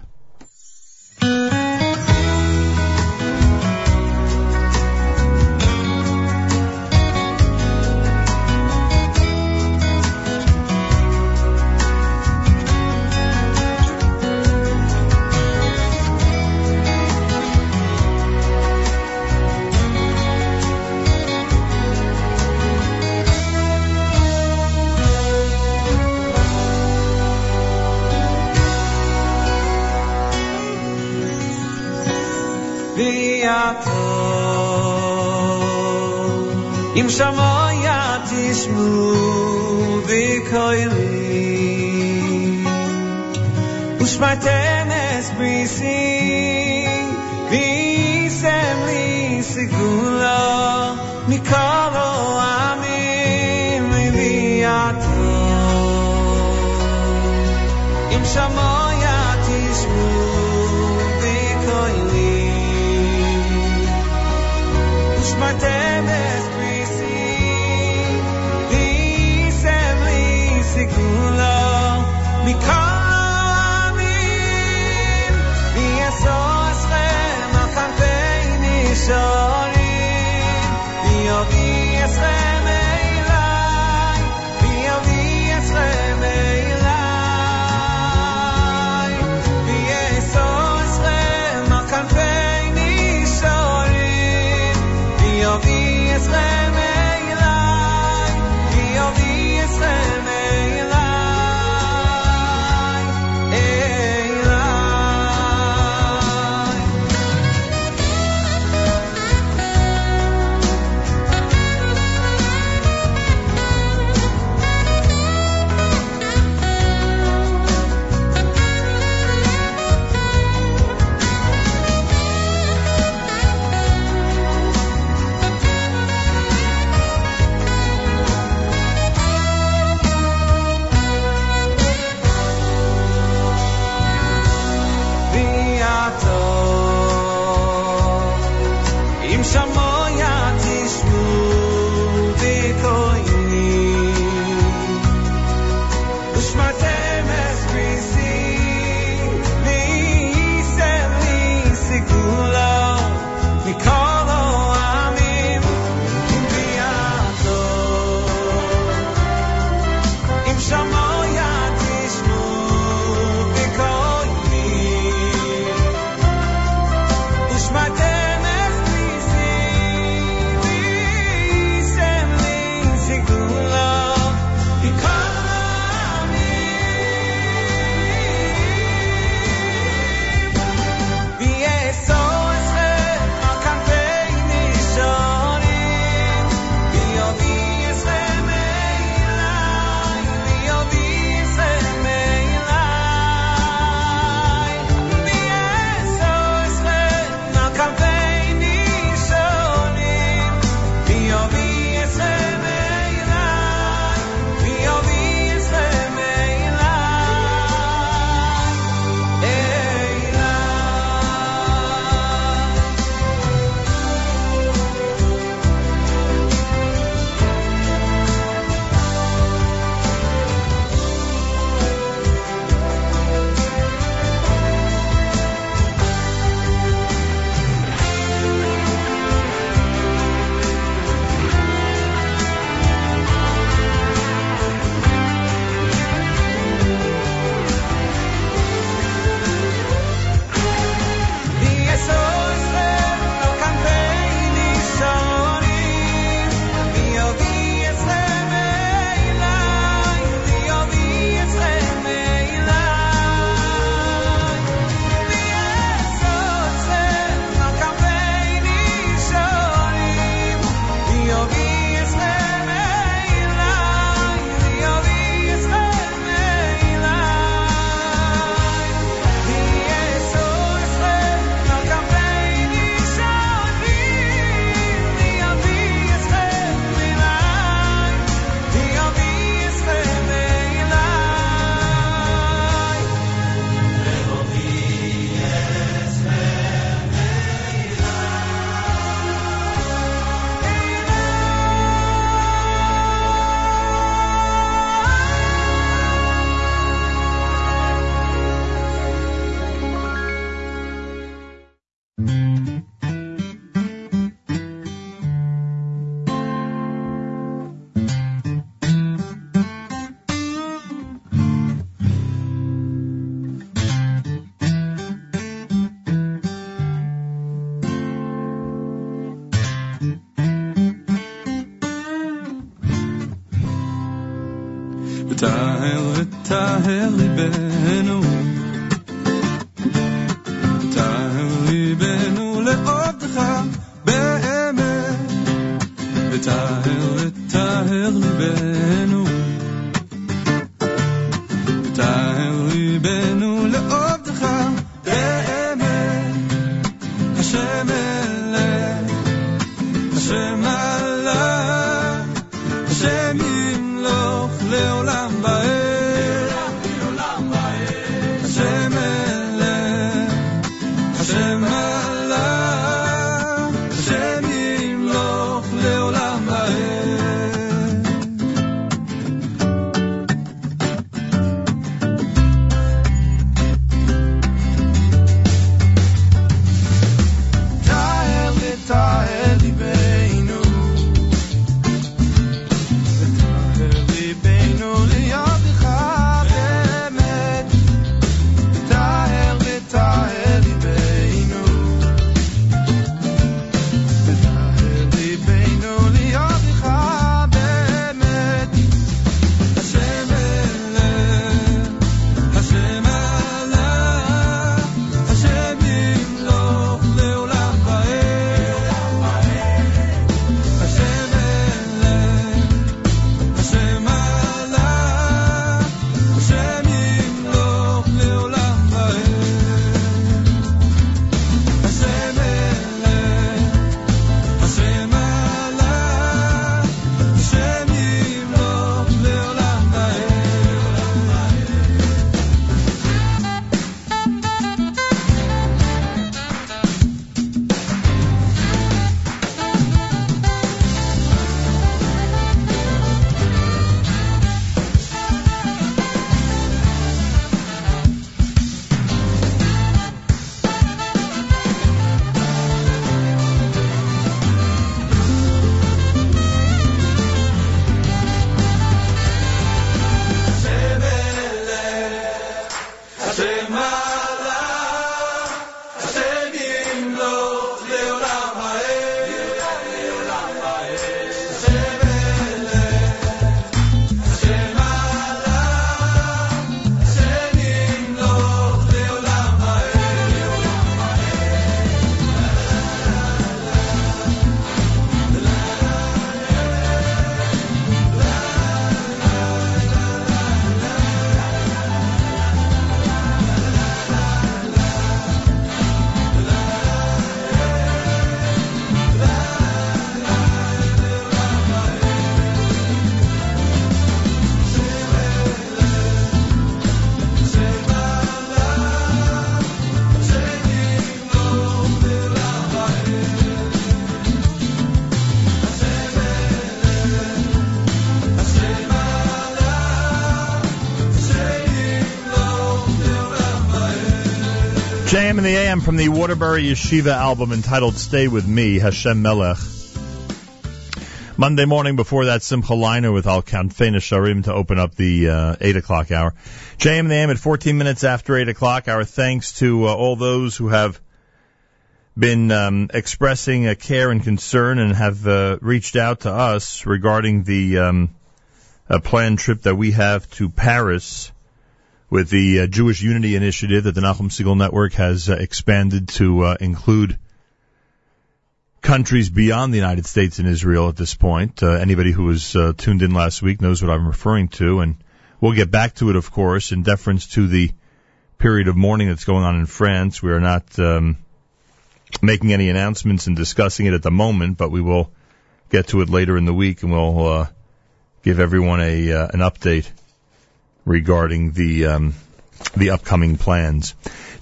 JM in the AM from the Waterbury Yeshiva album entitled Stay With Me, Hashem Melech. Monday morning before that, Simcha Leiner with Al Kanfei Sharim to open up the uh, 8 o'clock hour. JM in the AM at 14 minutes after 8 o'clock. Our thanks to uh, all those who have been um, expressing a care and concern and have uh, reached out to us regarding the um, planned trip that we have to Paris with the uh, Jewish Unity Initiative that the Nachum Segal Network has uh, expanded to uh, include countries beyond the United States and Israel at this point. Uh, anybody who was uh, tuned in last week knows what I'm referring to, and we'll get back to it, of course, in deference to the period of mourning that's going on in France. We are not um, making any announcements and discussing it at the moment, but we will get to it later in the week, and we'll uh, give everyone a an update regarding the um, the upcoming plans.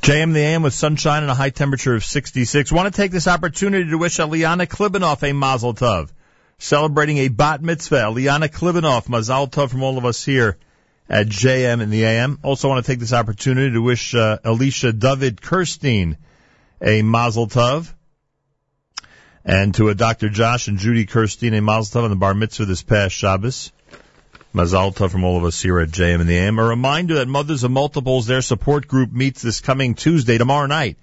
JM the AM with sunshine and a high temperature of 66. Want to take this opportunity to wish Eliana Klibanoff a Mazel Tov, celebrating a bat mitzvah. Eliana Klibanoff, Mazel Tov from all of us here at JM in the AM. Also want to take this opportunity to wish uh, Alicia David Kirstein a Mazel Tov. And to a Dr. Josh and Judy Kirstein a Mazel Tov on the bar mitzvah this past Shabbos. Mazal Tov from all of us here at JM and the AM. A reminder that Mothers of Multiples, their support group meets this coming Tuesday, tomorrow night.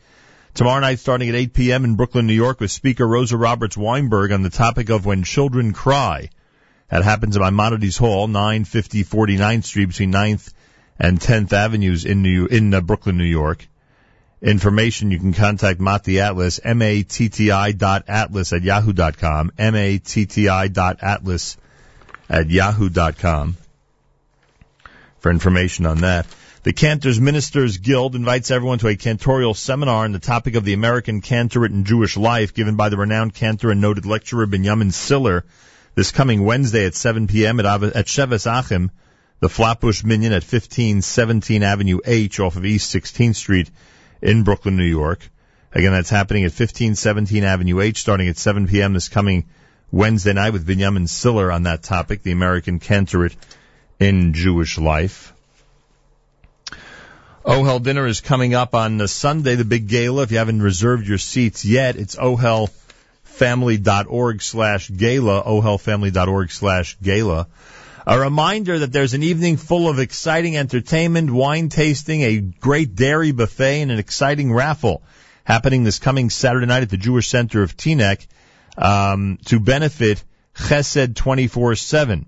Tomorrow night starting at 8 p.m. in Brooklyn, New York with speaker Rosa Roberts Weinberg on the topic of when children cry. That happens at Maimonides Hall, 950 49th Street between 9th and 10th Avenues in New, in uh, Brooklyn, New York. Information, you can contact Matti Atlas, M-A-T-T-I dot atlas at yahoo dot com, M-A-T-T-I dot atlas at yahoo.com for information on that. The Cantors Ministers Guild invites everyone to a cantorial seminar on the topic of the American Cantorate and Jewish life given by the renowned cantor and noted lecturer Benjamin Siller this coming Wednesday at 7 p.m. at, at Sheves Achim, the Flatbush Minyan at 1517 Avenue H off of East 16th Street in Brooklyn, New York. Again, that's happening at 1517 Avenue H starting at 7 p.m. this coming Wednesday night with Benjamin Siller on that topic, the American Cantorate in Jewish life. Ohel dinner is coming up on Sunday, the big gala. If you haven't reserved your seats yet, it's ohelfamily.org slash gala, ohelfamily.org slash gala. A reminder that there's an evening full of exciting entertainment, wine tasting, a great dairy buffet, and an exciting raffle happening this coming Saturday night at the Jewish Center of Teaneck um, to benefit Chesed 24-7.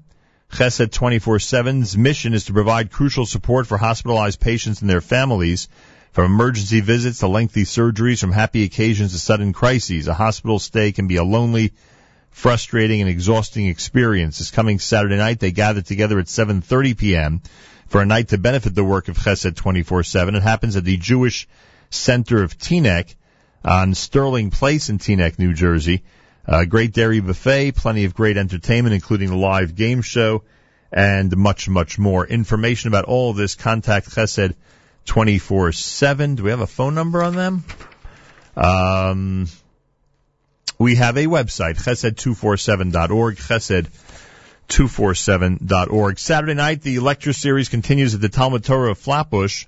Chesed 24-7's mission is to provide crucial support for hospitalized patients and their families, from emergency visits to lengthy surgeries, from happy occasions to sudden crises. A hospital stay can be a lonely, frustrating, and exhausting experience. This coming Saturday night, they gather together at 7.30 p.m. for a night to benefit the work of Chesed 24-7. It happens at the Jewish Center of Teaneck on Sterling Place in Teaneck, New Jersey. Uh, great dairy buffet, plenty of great entertainment, including a live game show, and much, much more. Information about all this, contact Chesed 24-7. Do we have a phone number on them? Um, we have a website, chesed247.org, chesed247.org. Saturday night, the lecture series continues at the Talmud Torah of Flatbush.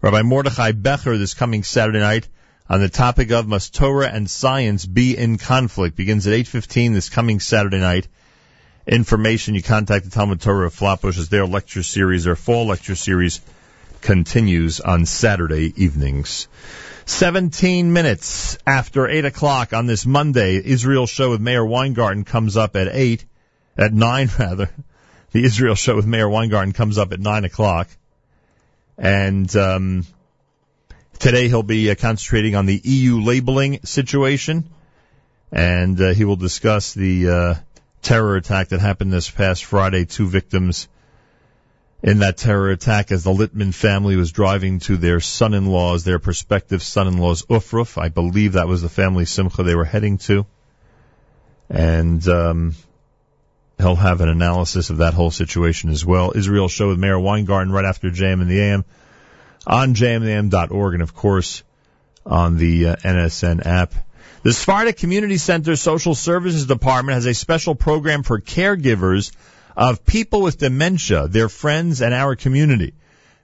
Rabbi Mordechai Becher this coming Saturday night on the topic of must Torah and science be in conflict begins at 8:15 this coming Saturday night. Information you contact the Talmud Torah of Flatbush as their lecture series, their fall lecture series continues on Saturday evenings. 17 minutes after 8 o'clock on this Monday, Israel show with Meir Weingarten comes up at 8, at 9 rather. The Israel show with Meir Weingarten comes up at 9 o'clock. And, um, Today he'll be uh, concentrating on the EU labeling situation, and uh, he will discuss the uh, terror attack that happened this past Friday. Two victims in that terror attack as the Litman family was driving to their son-in-law's, their prospective son-in-law's Ufruf. I believe that was the family simcha they were heading to. And um, he'll have an analysis of that whole situation as well. Israel show with Meir Weingarten right after JM and the AM on jmam.org and of course on the uh, NSN app. The Sephardic Community Center Social Services Department has a special program for caregivers of people with dementia, their friends, and our community.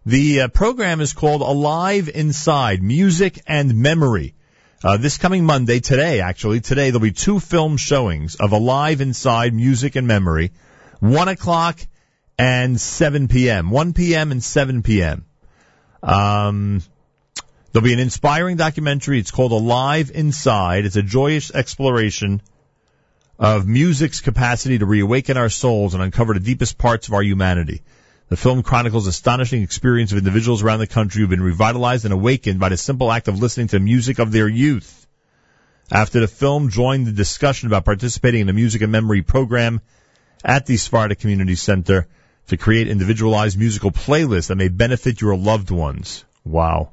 The uh, program is called Alive Inside, Music and Memory. Uh, this coming Monday, today actually, today there'll be two film showings of Alive Inside, Music and Memory, 1 o'clock and 7 p.m., 1 p.m. and 7 p.m. Um, there'll be an inspiring documentary. It's called Alive Inside. It's a joyous exploration of music's capacity to reawaken our souls and uncover the deepest parts of our humanity. The film chronicles astonishing experience of individuals around the country who've been revitalized and awakened by the simple act of listening to the music of their youth. After the film, join the discussion about participating in the Music and Memory program at the Sephardic Community Center to create individualized musical playlists that may benefit your loved ones. Wow.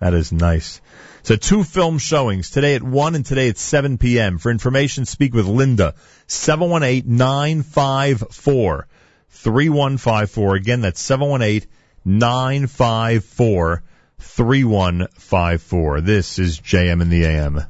That is nice. So two film showings, today at 1 and today at 7 p.m. For information, speak with Linda, 718-954-3154. Again, that's 718-954-3154. This is JM in the AM.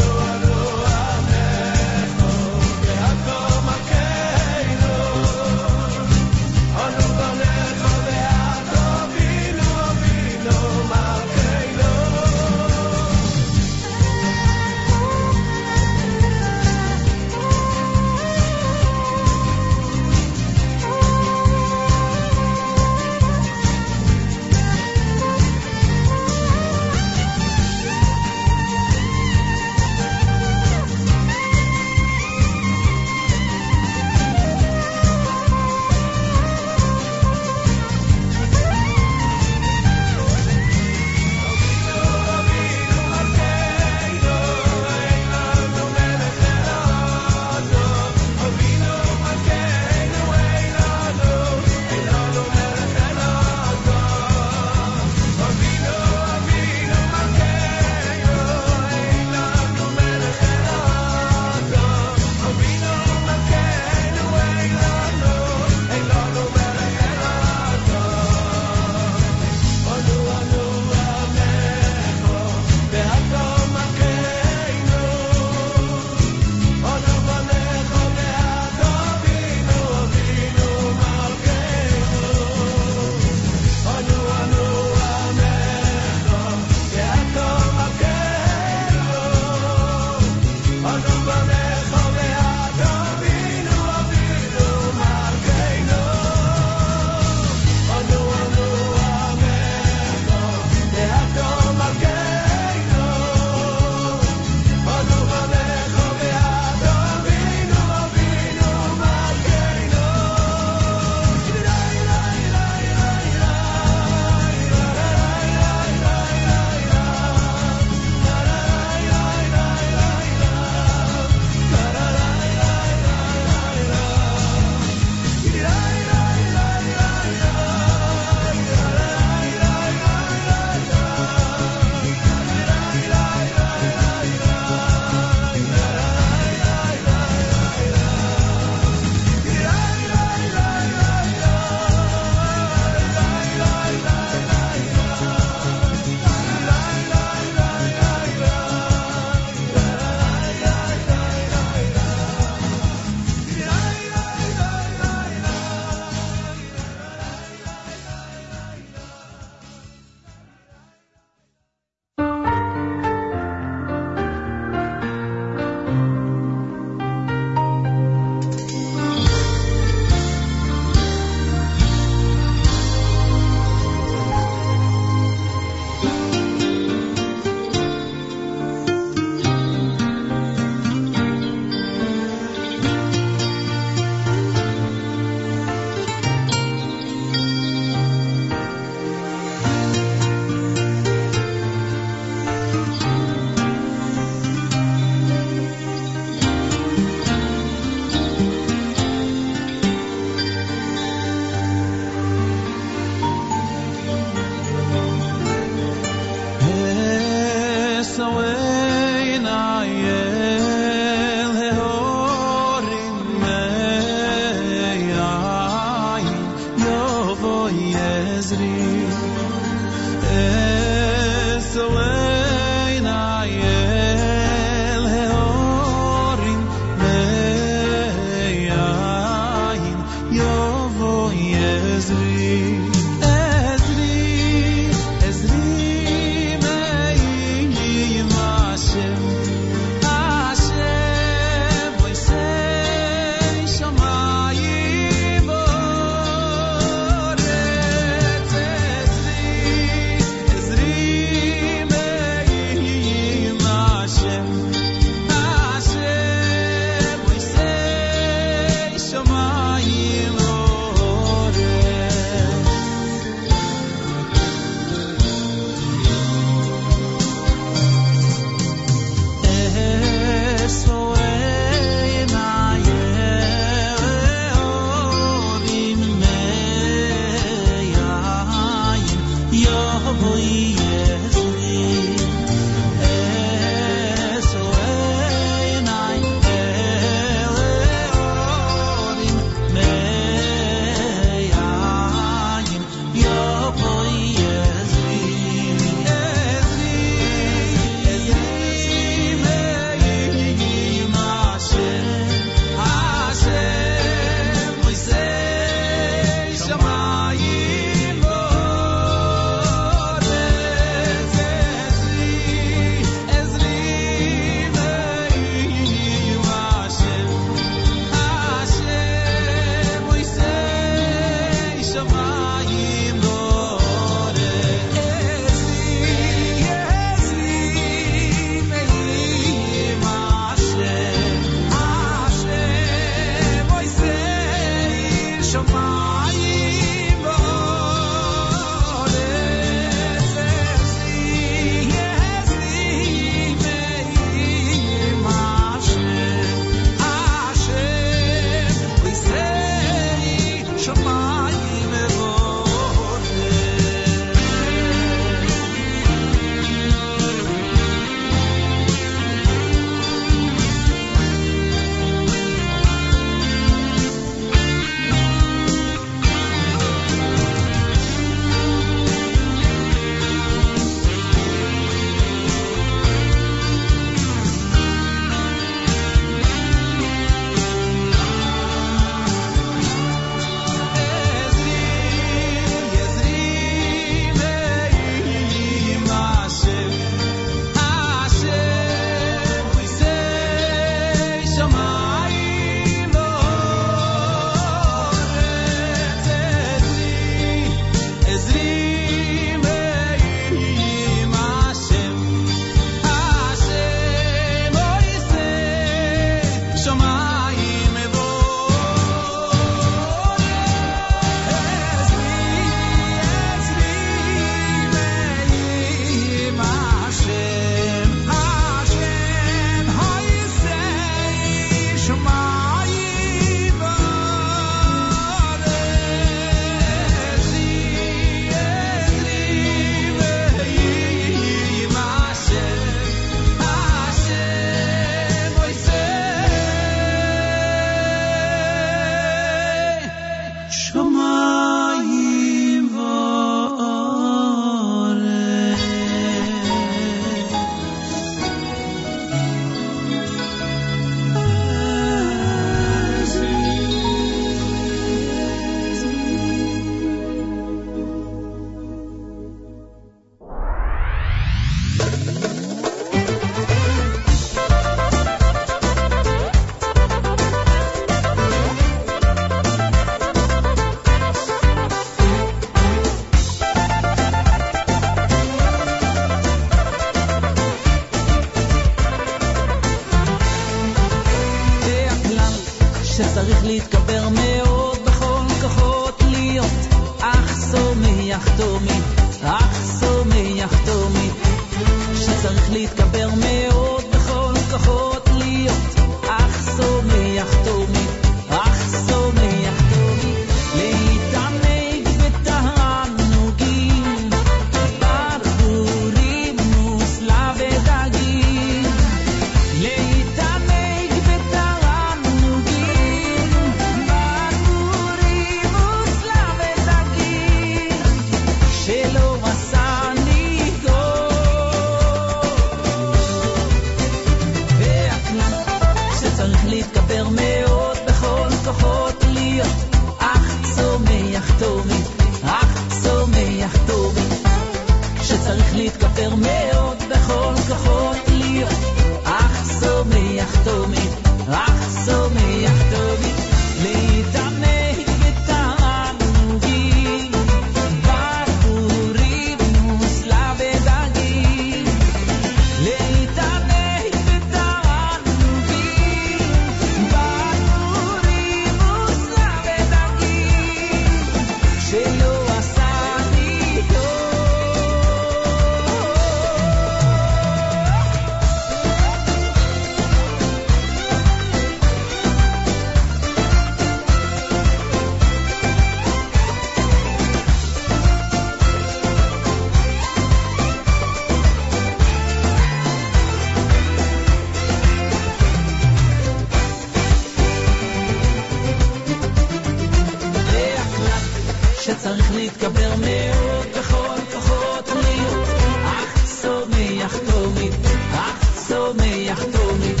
מתגבר מאוד בכל כוחות המיעוט. אך צומח תומית, אך צומח תומית,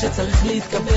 שצריך להתגבר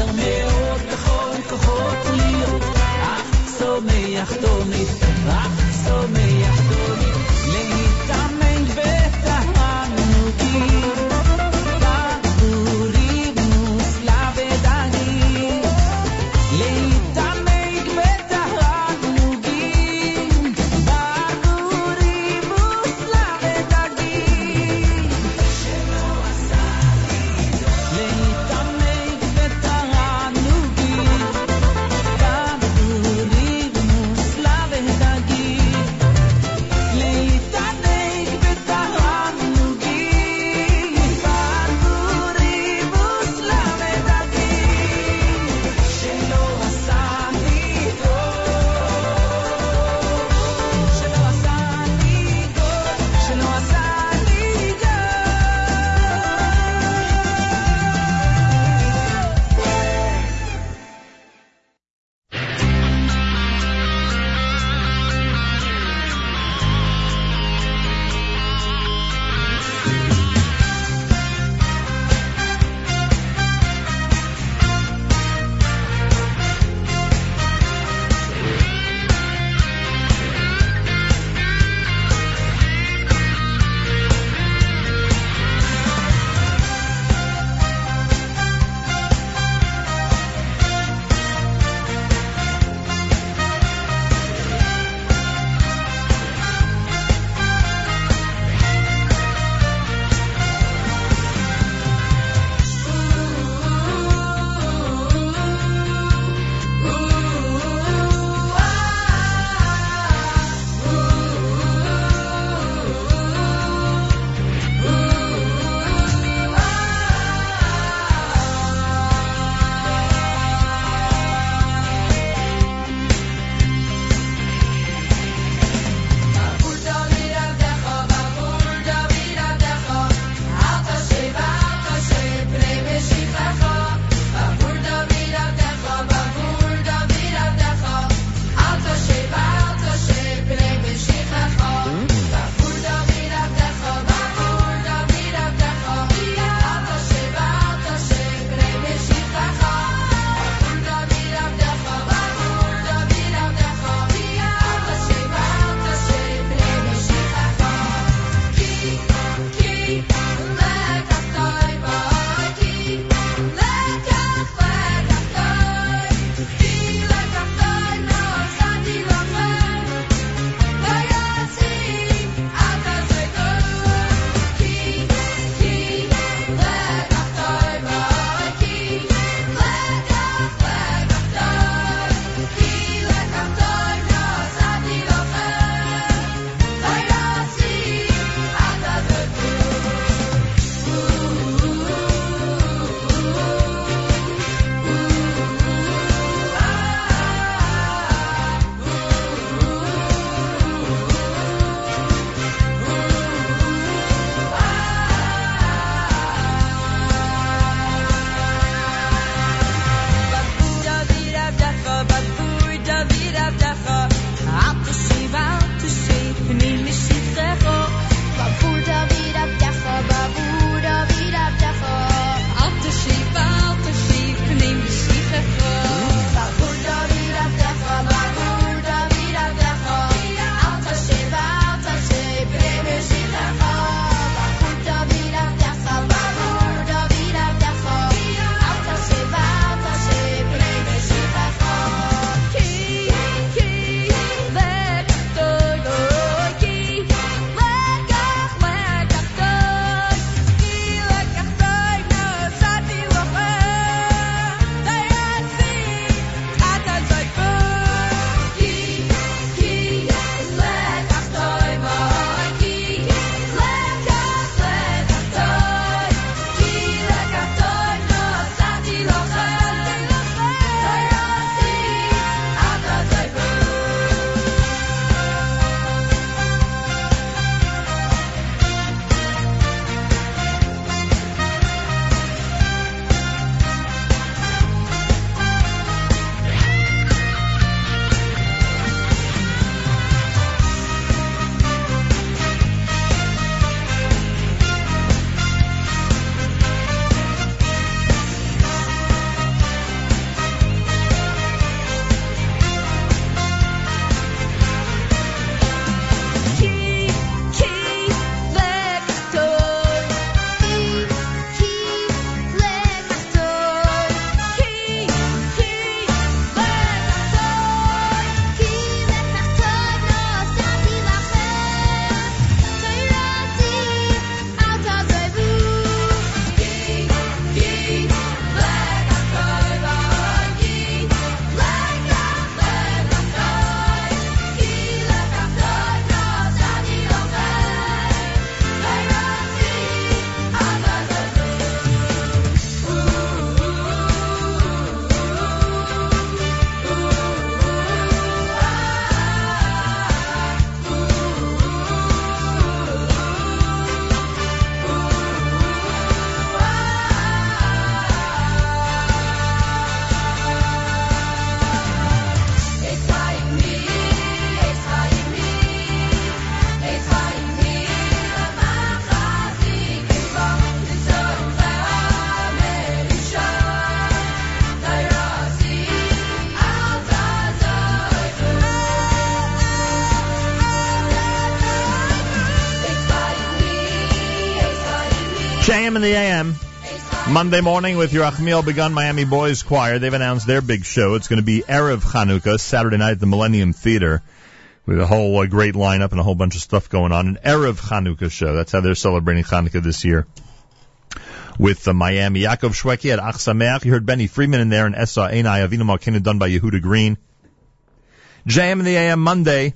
JM in the AM. Monday morning with Yerachmiel Begun Miami Boys Choir. They've announced their big show. It's going to be Erev Chanukah, Saturday night at the Millennium Theater, with a whole uh, great lineup and a whole bunch of stuff going on. An Erev Chanukah show. That's how they're celebrating Chanukah this year. With the Miami Yaakov Shweki at Ach. You heard Benny Freeman in there and Esa Einai Avinu Malkinu done by Yehuda Green. JM in the AM Monday.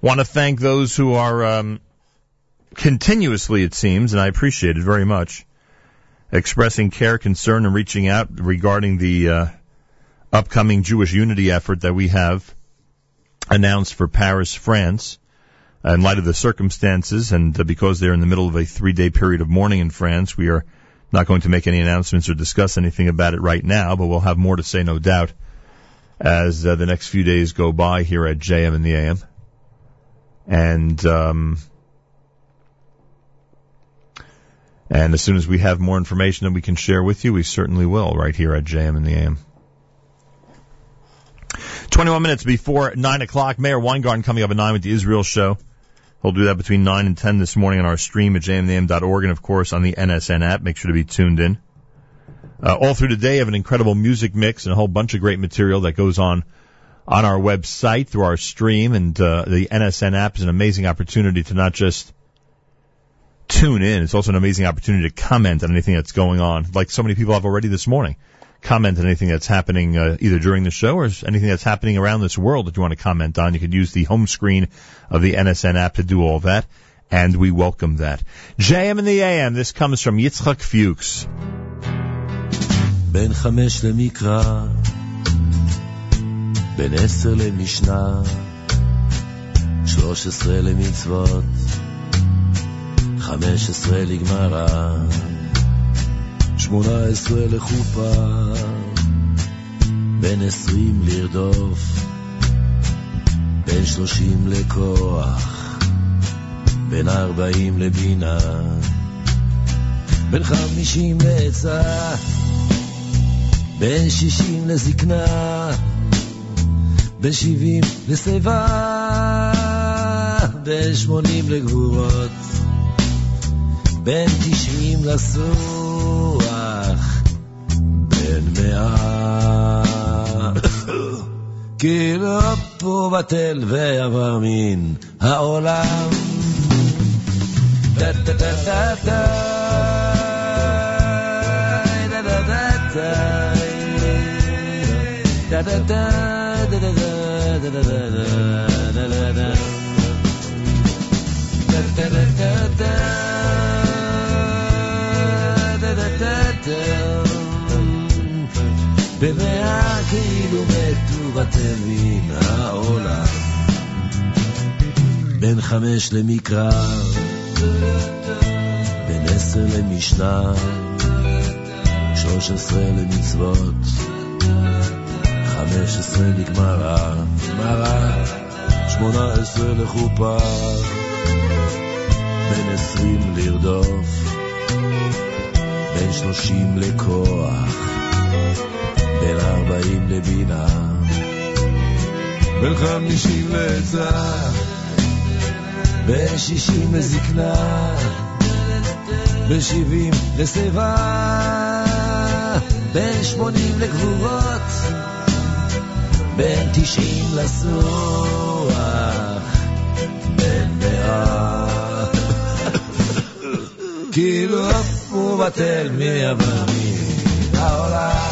Want to thank those who are um, continuously, it seems, and I appreciate it very much, expressing care, concern, and reaching out regarding the uh, upcoming Jewish unity effort that we have announced for Paris, France. In light of the circumstances, and uh, because they're in the middle of a three-day period of mourning in France, we are not going to make any announcements or discuss anything about it right now, but we'll have more to say, no doubt, as uh, the next few days go by here at JM in the AM. And um, and as soon as we have more information that we can share with you, we certainly will, right here at JM in the AM. 21 minutes before 9 o'clock, Meir Weingarten coming up at 9 with the Israel show. He'll do that between 9 and 10 this morning on our stream at jmintheam.org and, of course, on the NSN app. Make sure to be tuned in. Uh, all through the day, I have an incredible music mix and a whole bunch of great material that goes on on our website through our stream. And uh, the NSN app is an amazing opportunity to not just tune in, it's also an amazing opportunity to comment on anything that's going on, like so many people have already this morning. Comment on anything that's happening uh, either during the show or anything that's happening around this world that you want to comment on. You could use the home screen of the NSN app to do all that, and we welcome that. JM in the AM, this comes from Yitzchak Fuchs. בין חמש למקרא, בין עשר למשנה, שלוש עשרה למצוות, חמש עשרה לגמרא, שמונה עשרה לחופה, בין עשרים לרדוף, בין שלושים לכוח, בין ארבעים לבינה, בין חמישים לעצה, בין שישים לזקנה, בין שבעים לשיבה, בין שמונים לגבורות, בין תשעים לסוח, בין מאה. כי לא פה בטל מן העולם. טה טה טה טה טה טה טה טה במאה כאילו מתו מן העולם. בין חמש למקרא בין עשר למשנה שלוש עשרה למצוות חמש עשרה לגמרא, גמרא, שמונה עשרה לחופה, בין עשרים לרדוף, בין שלושים לכוח, בין ארבעים לבינה, בין חמישים לעצה, בין שישים לזקנה, בין שבעים לשיבה, בין שמונים לגבורות, בין תשעים לסוח, בין מאה. כאילו הוא בטל מן העולם.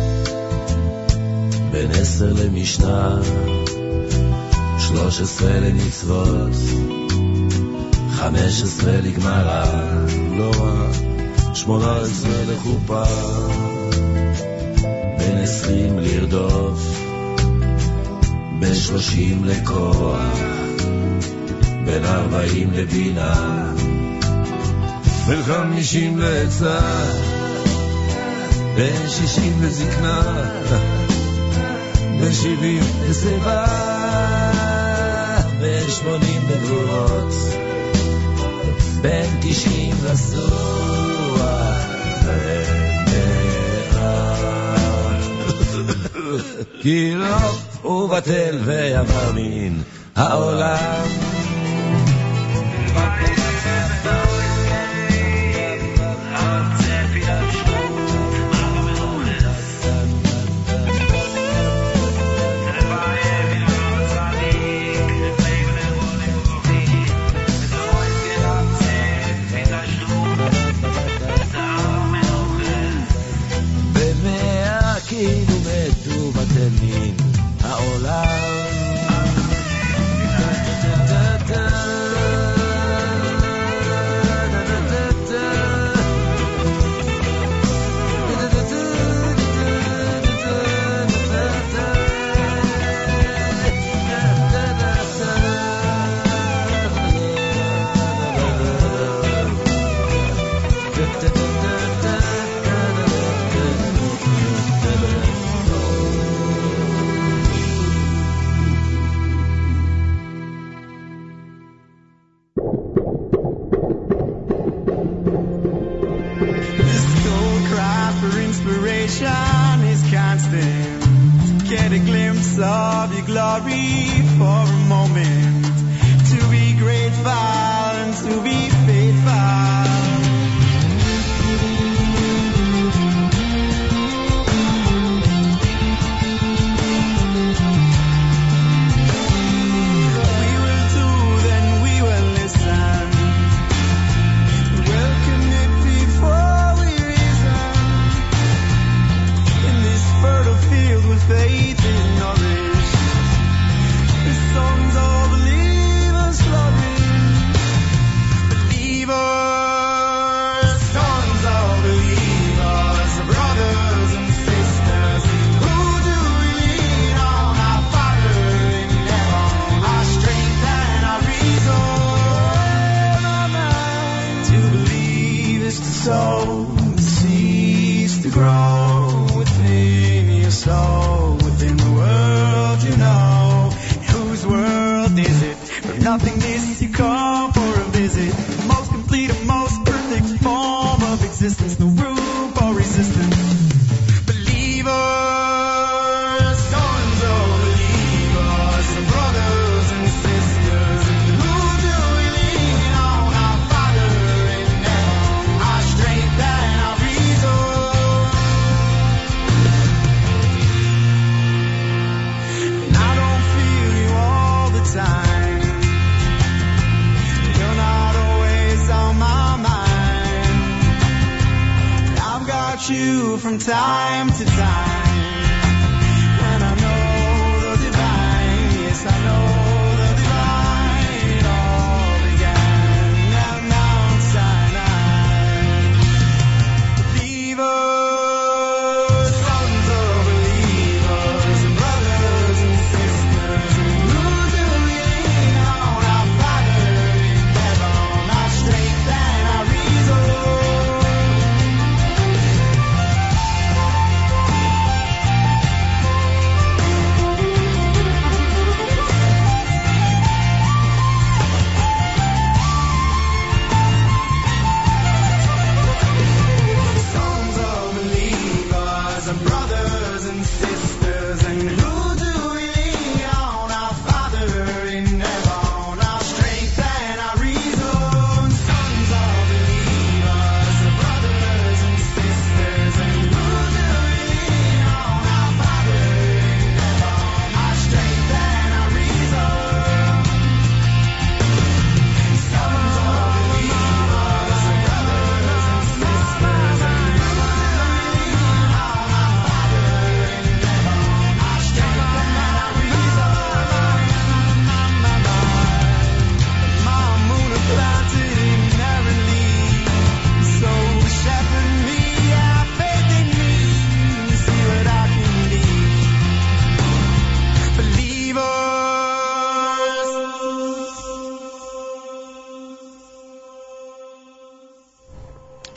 בין עשר למשנה, שלוש עשרה למצוות, חמש עשרה לגמרא, לא רע, שמונה עשרה לחופה, בין עשרים לרדוף, בין שלושים לכוח, בין ארבעים לבינה, בין חמישים לעצה, בין שישים לזקנה. בן שבעים בשיבה, בן שמונים בגבורות, בן תשעים לסוח, כי לא ובטל ויבר מן העולם.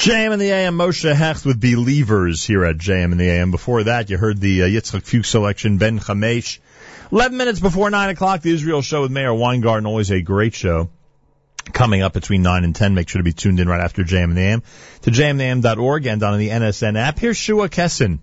JM in the AM, Moshe Hecht with Believers here at JM in the AM. Before that, you heard the uh, Yitzchak Fuchs selection, Ben Chamesh. 11 minutes before 9 o'clock, the Israel Show with Meir Weingarten, always a great show. Coming up between 9 and 10, make sure to be tuned in right after JM in the AM to jmintheam.org and on the NSN app. Here's Shua Kessin.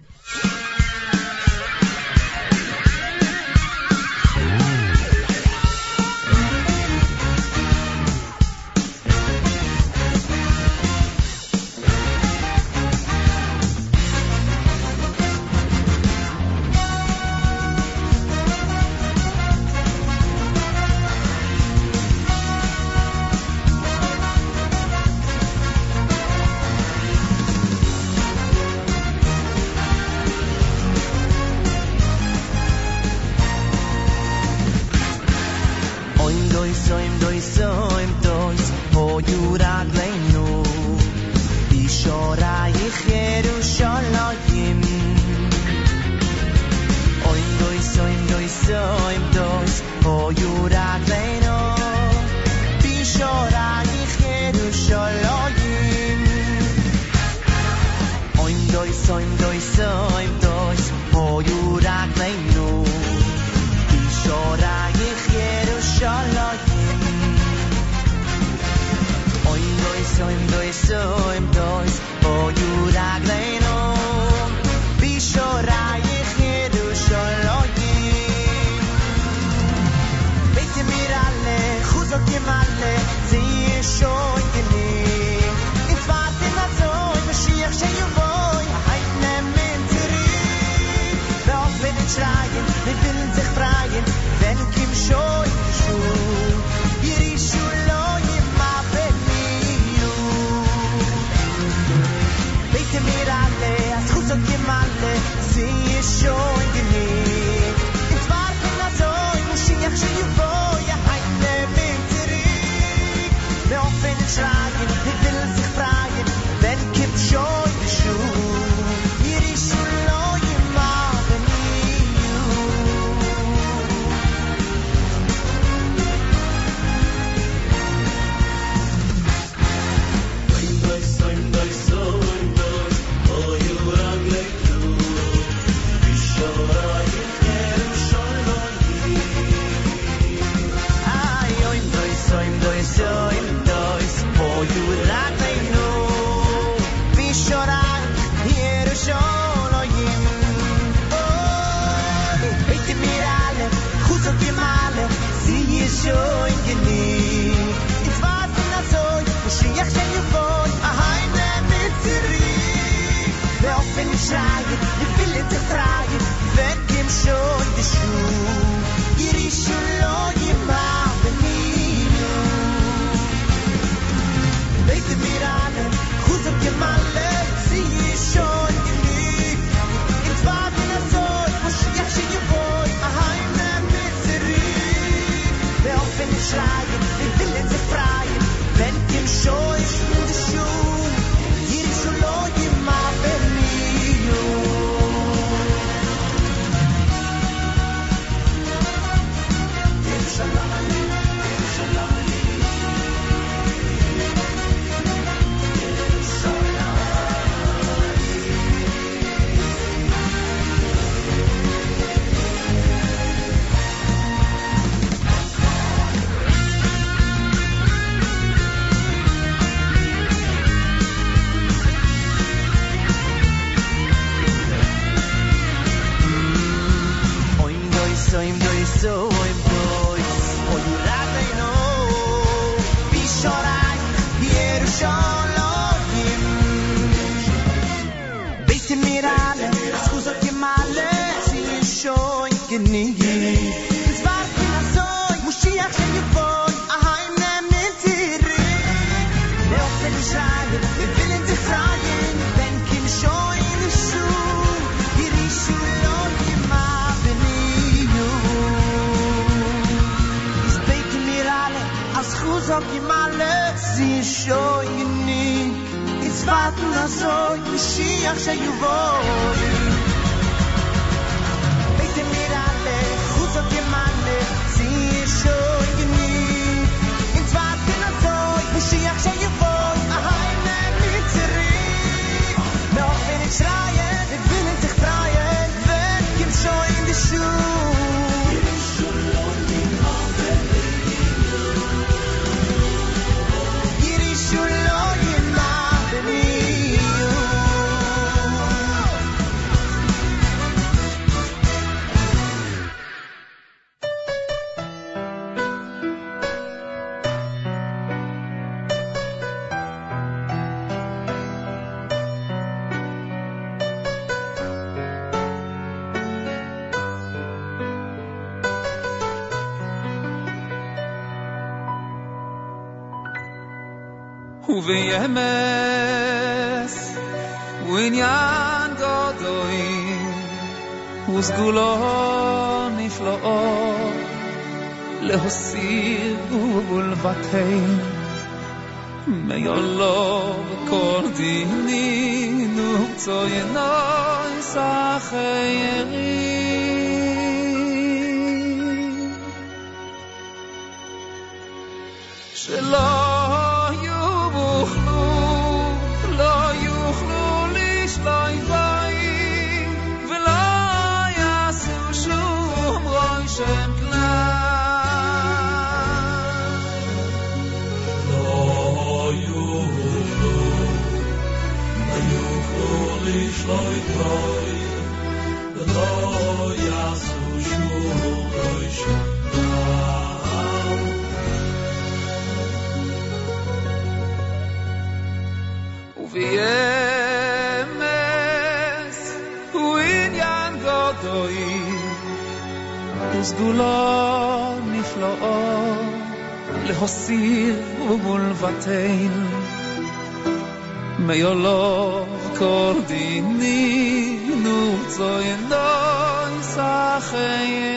ובאמס ועניין גדוי וסגולו נפלאו להוסיר ולבטל מיולו וכל דיני נוקצו ינוי לשלוט בוי, ולא יעשו שום רושם כלל. ובאמס הוא עניין גדוי וסגולו נפלאו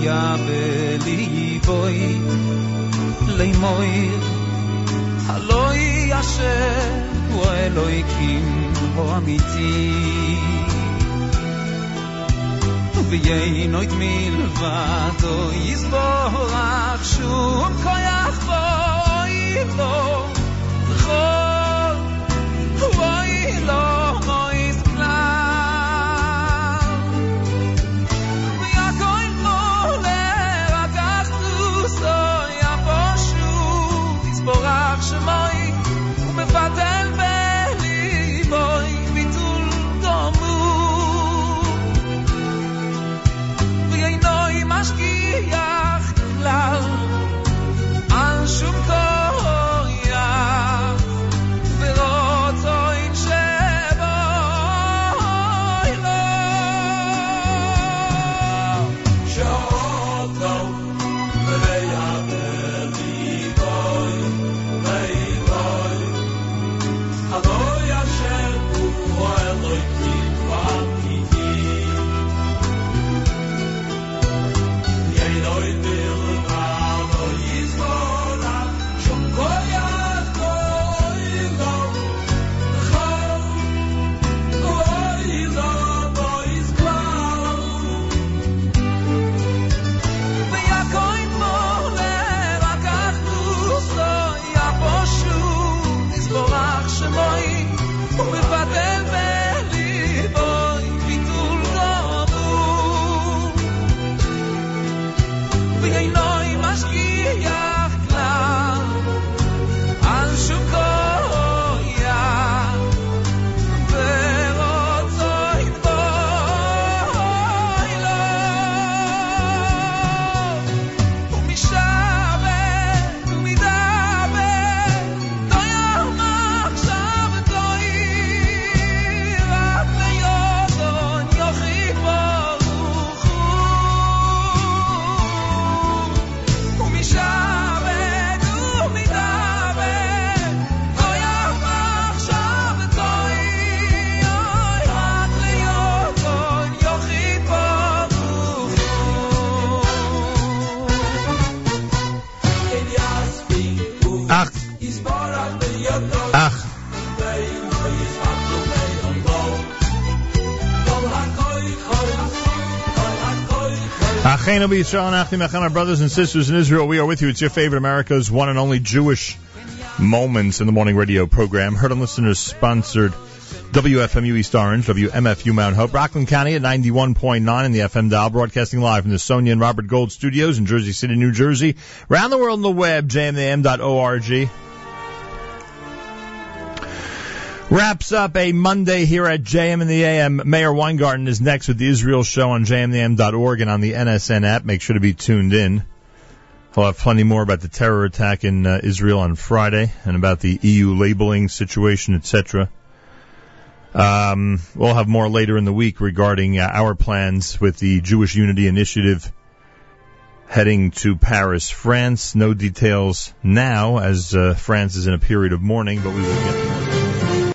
כואביה בליבוי, לימויר הלא היא אשר הוא האלוהיקים הוא אמיתי ויינו את מלבדו יסבורך שום כוח בואי לו Our brothers and sisters in Israel, we are with you. It's your favorite America's one and only Jewish Moments in the Morning Radio program. Heard on listeners sponsored WFMU East Orange, WMFU Mount Hope, Rockland County at 91.9 in the FM dial, broadcasting live from the Sonia and Robert Gold studios in Jersey City, New Jersey. Around the world on the web, jmam.org. Wraps up a Monday here at JM in the AM. Meir Weingarten is next with the Israel show on jmintheam.org and on the NSN app. Make sure to be tuned in. We'll have plenty more about the terror attack in uh, Israel on Friday and about the EU labeling situation, etc. Um, we'll have more later in the week regarding uh, our plans with the Jewish Unity Initiative heading to Paris, France. No details now, as uh, France is in a period of mourning, but we will get more.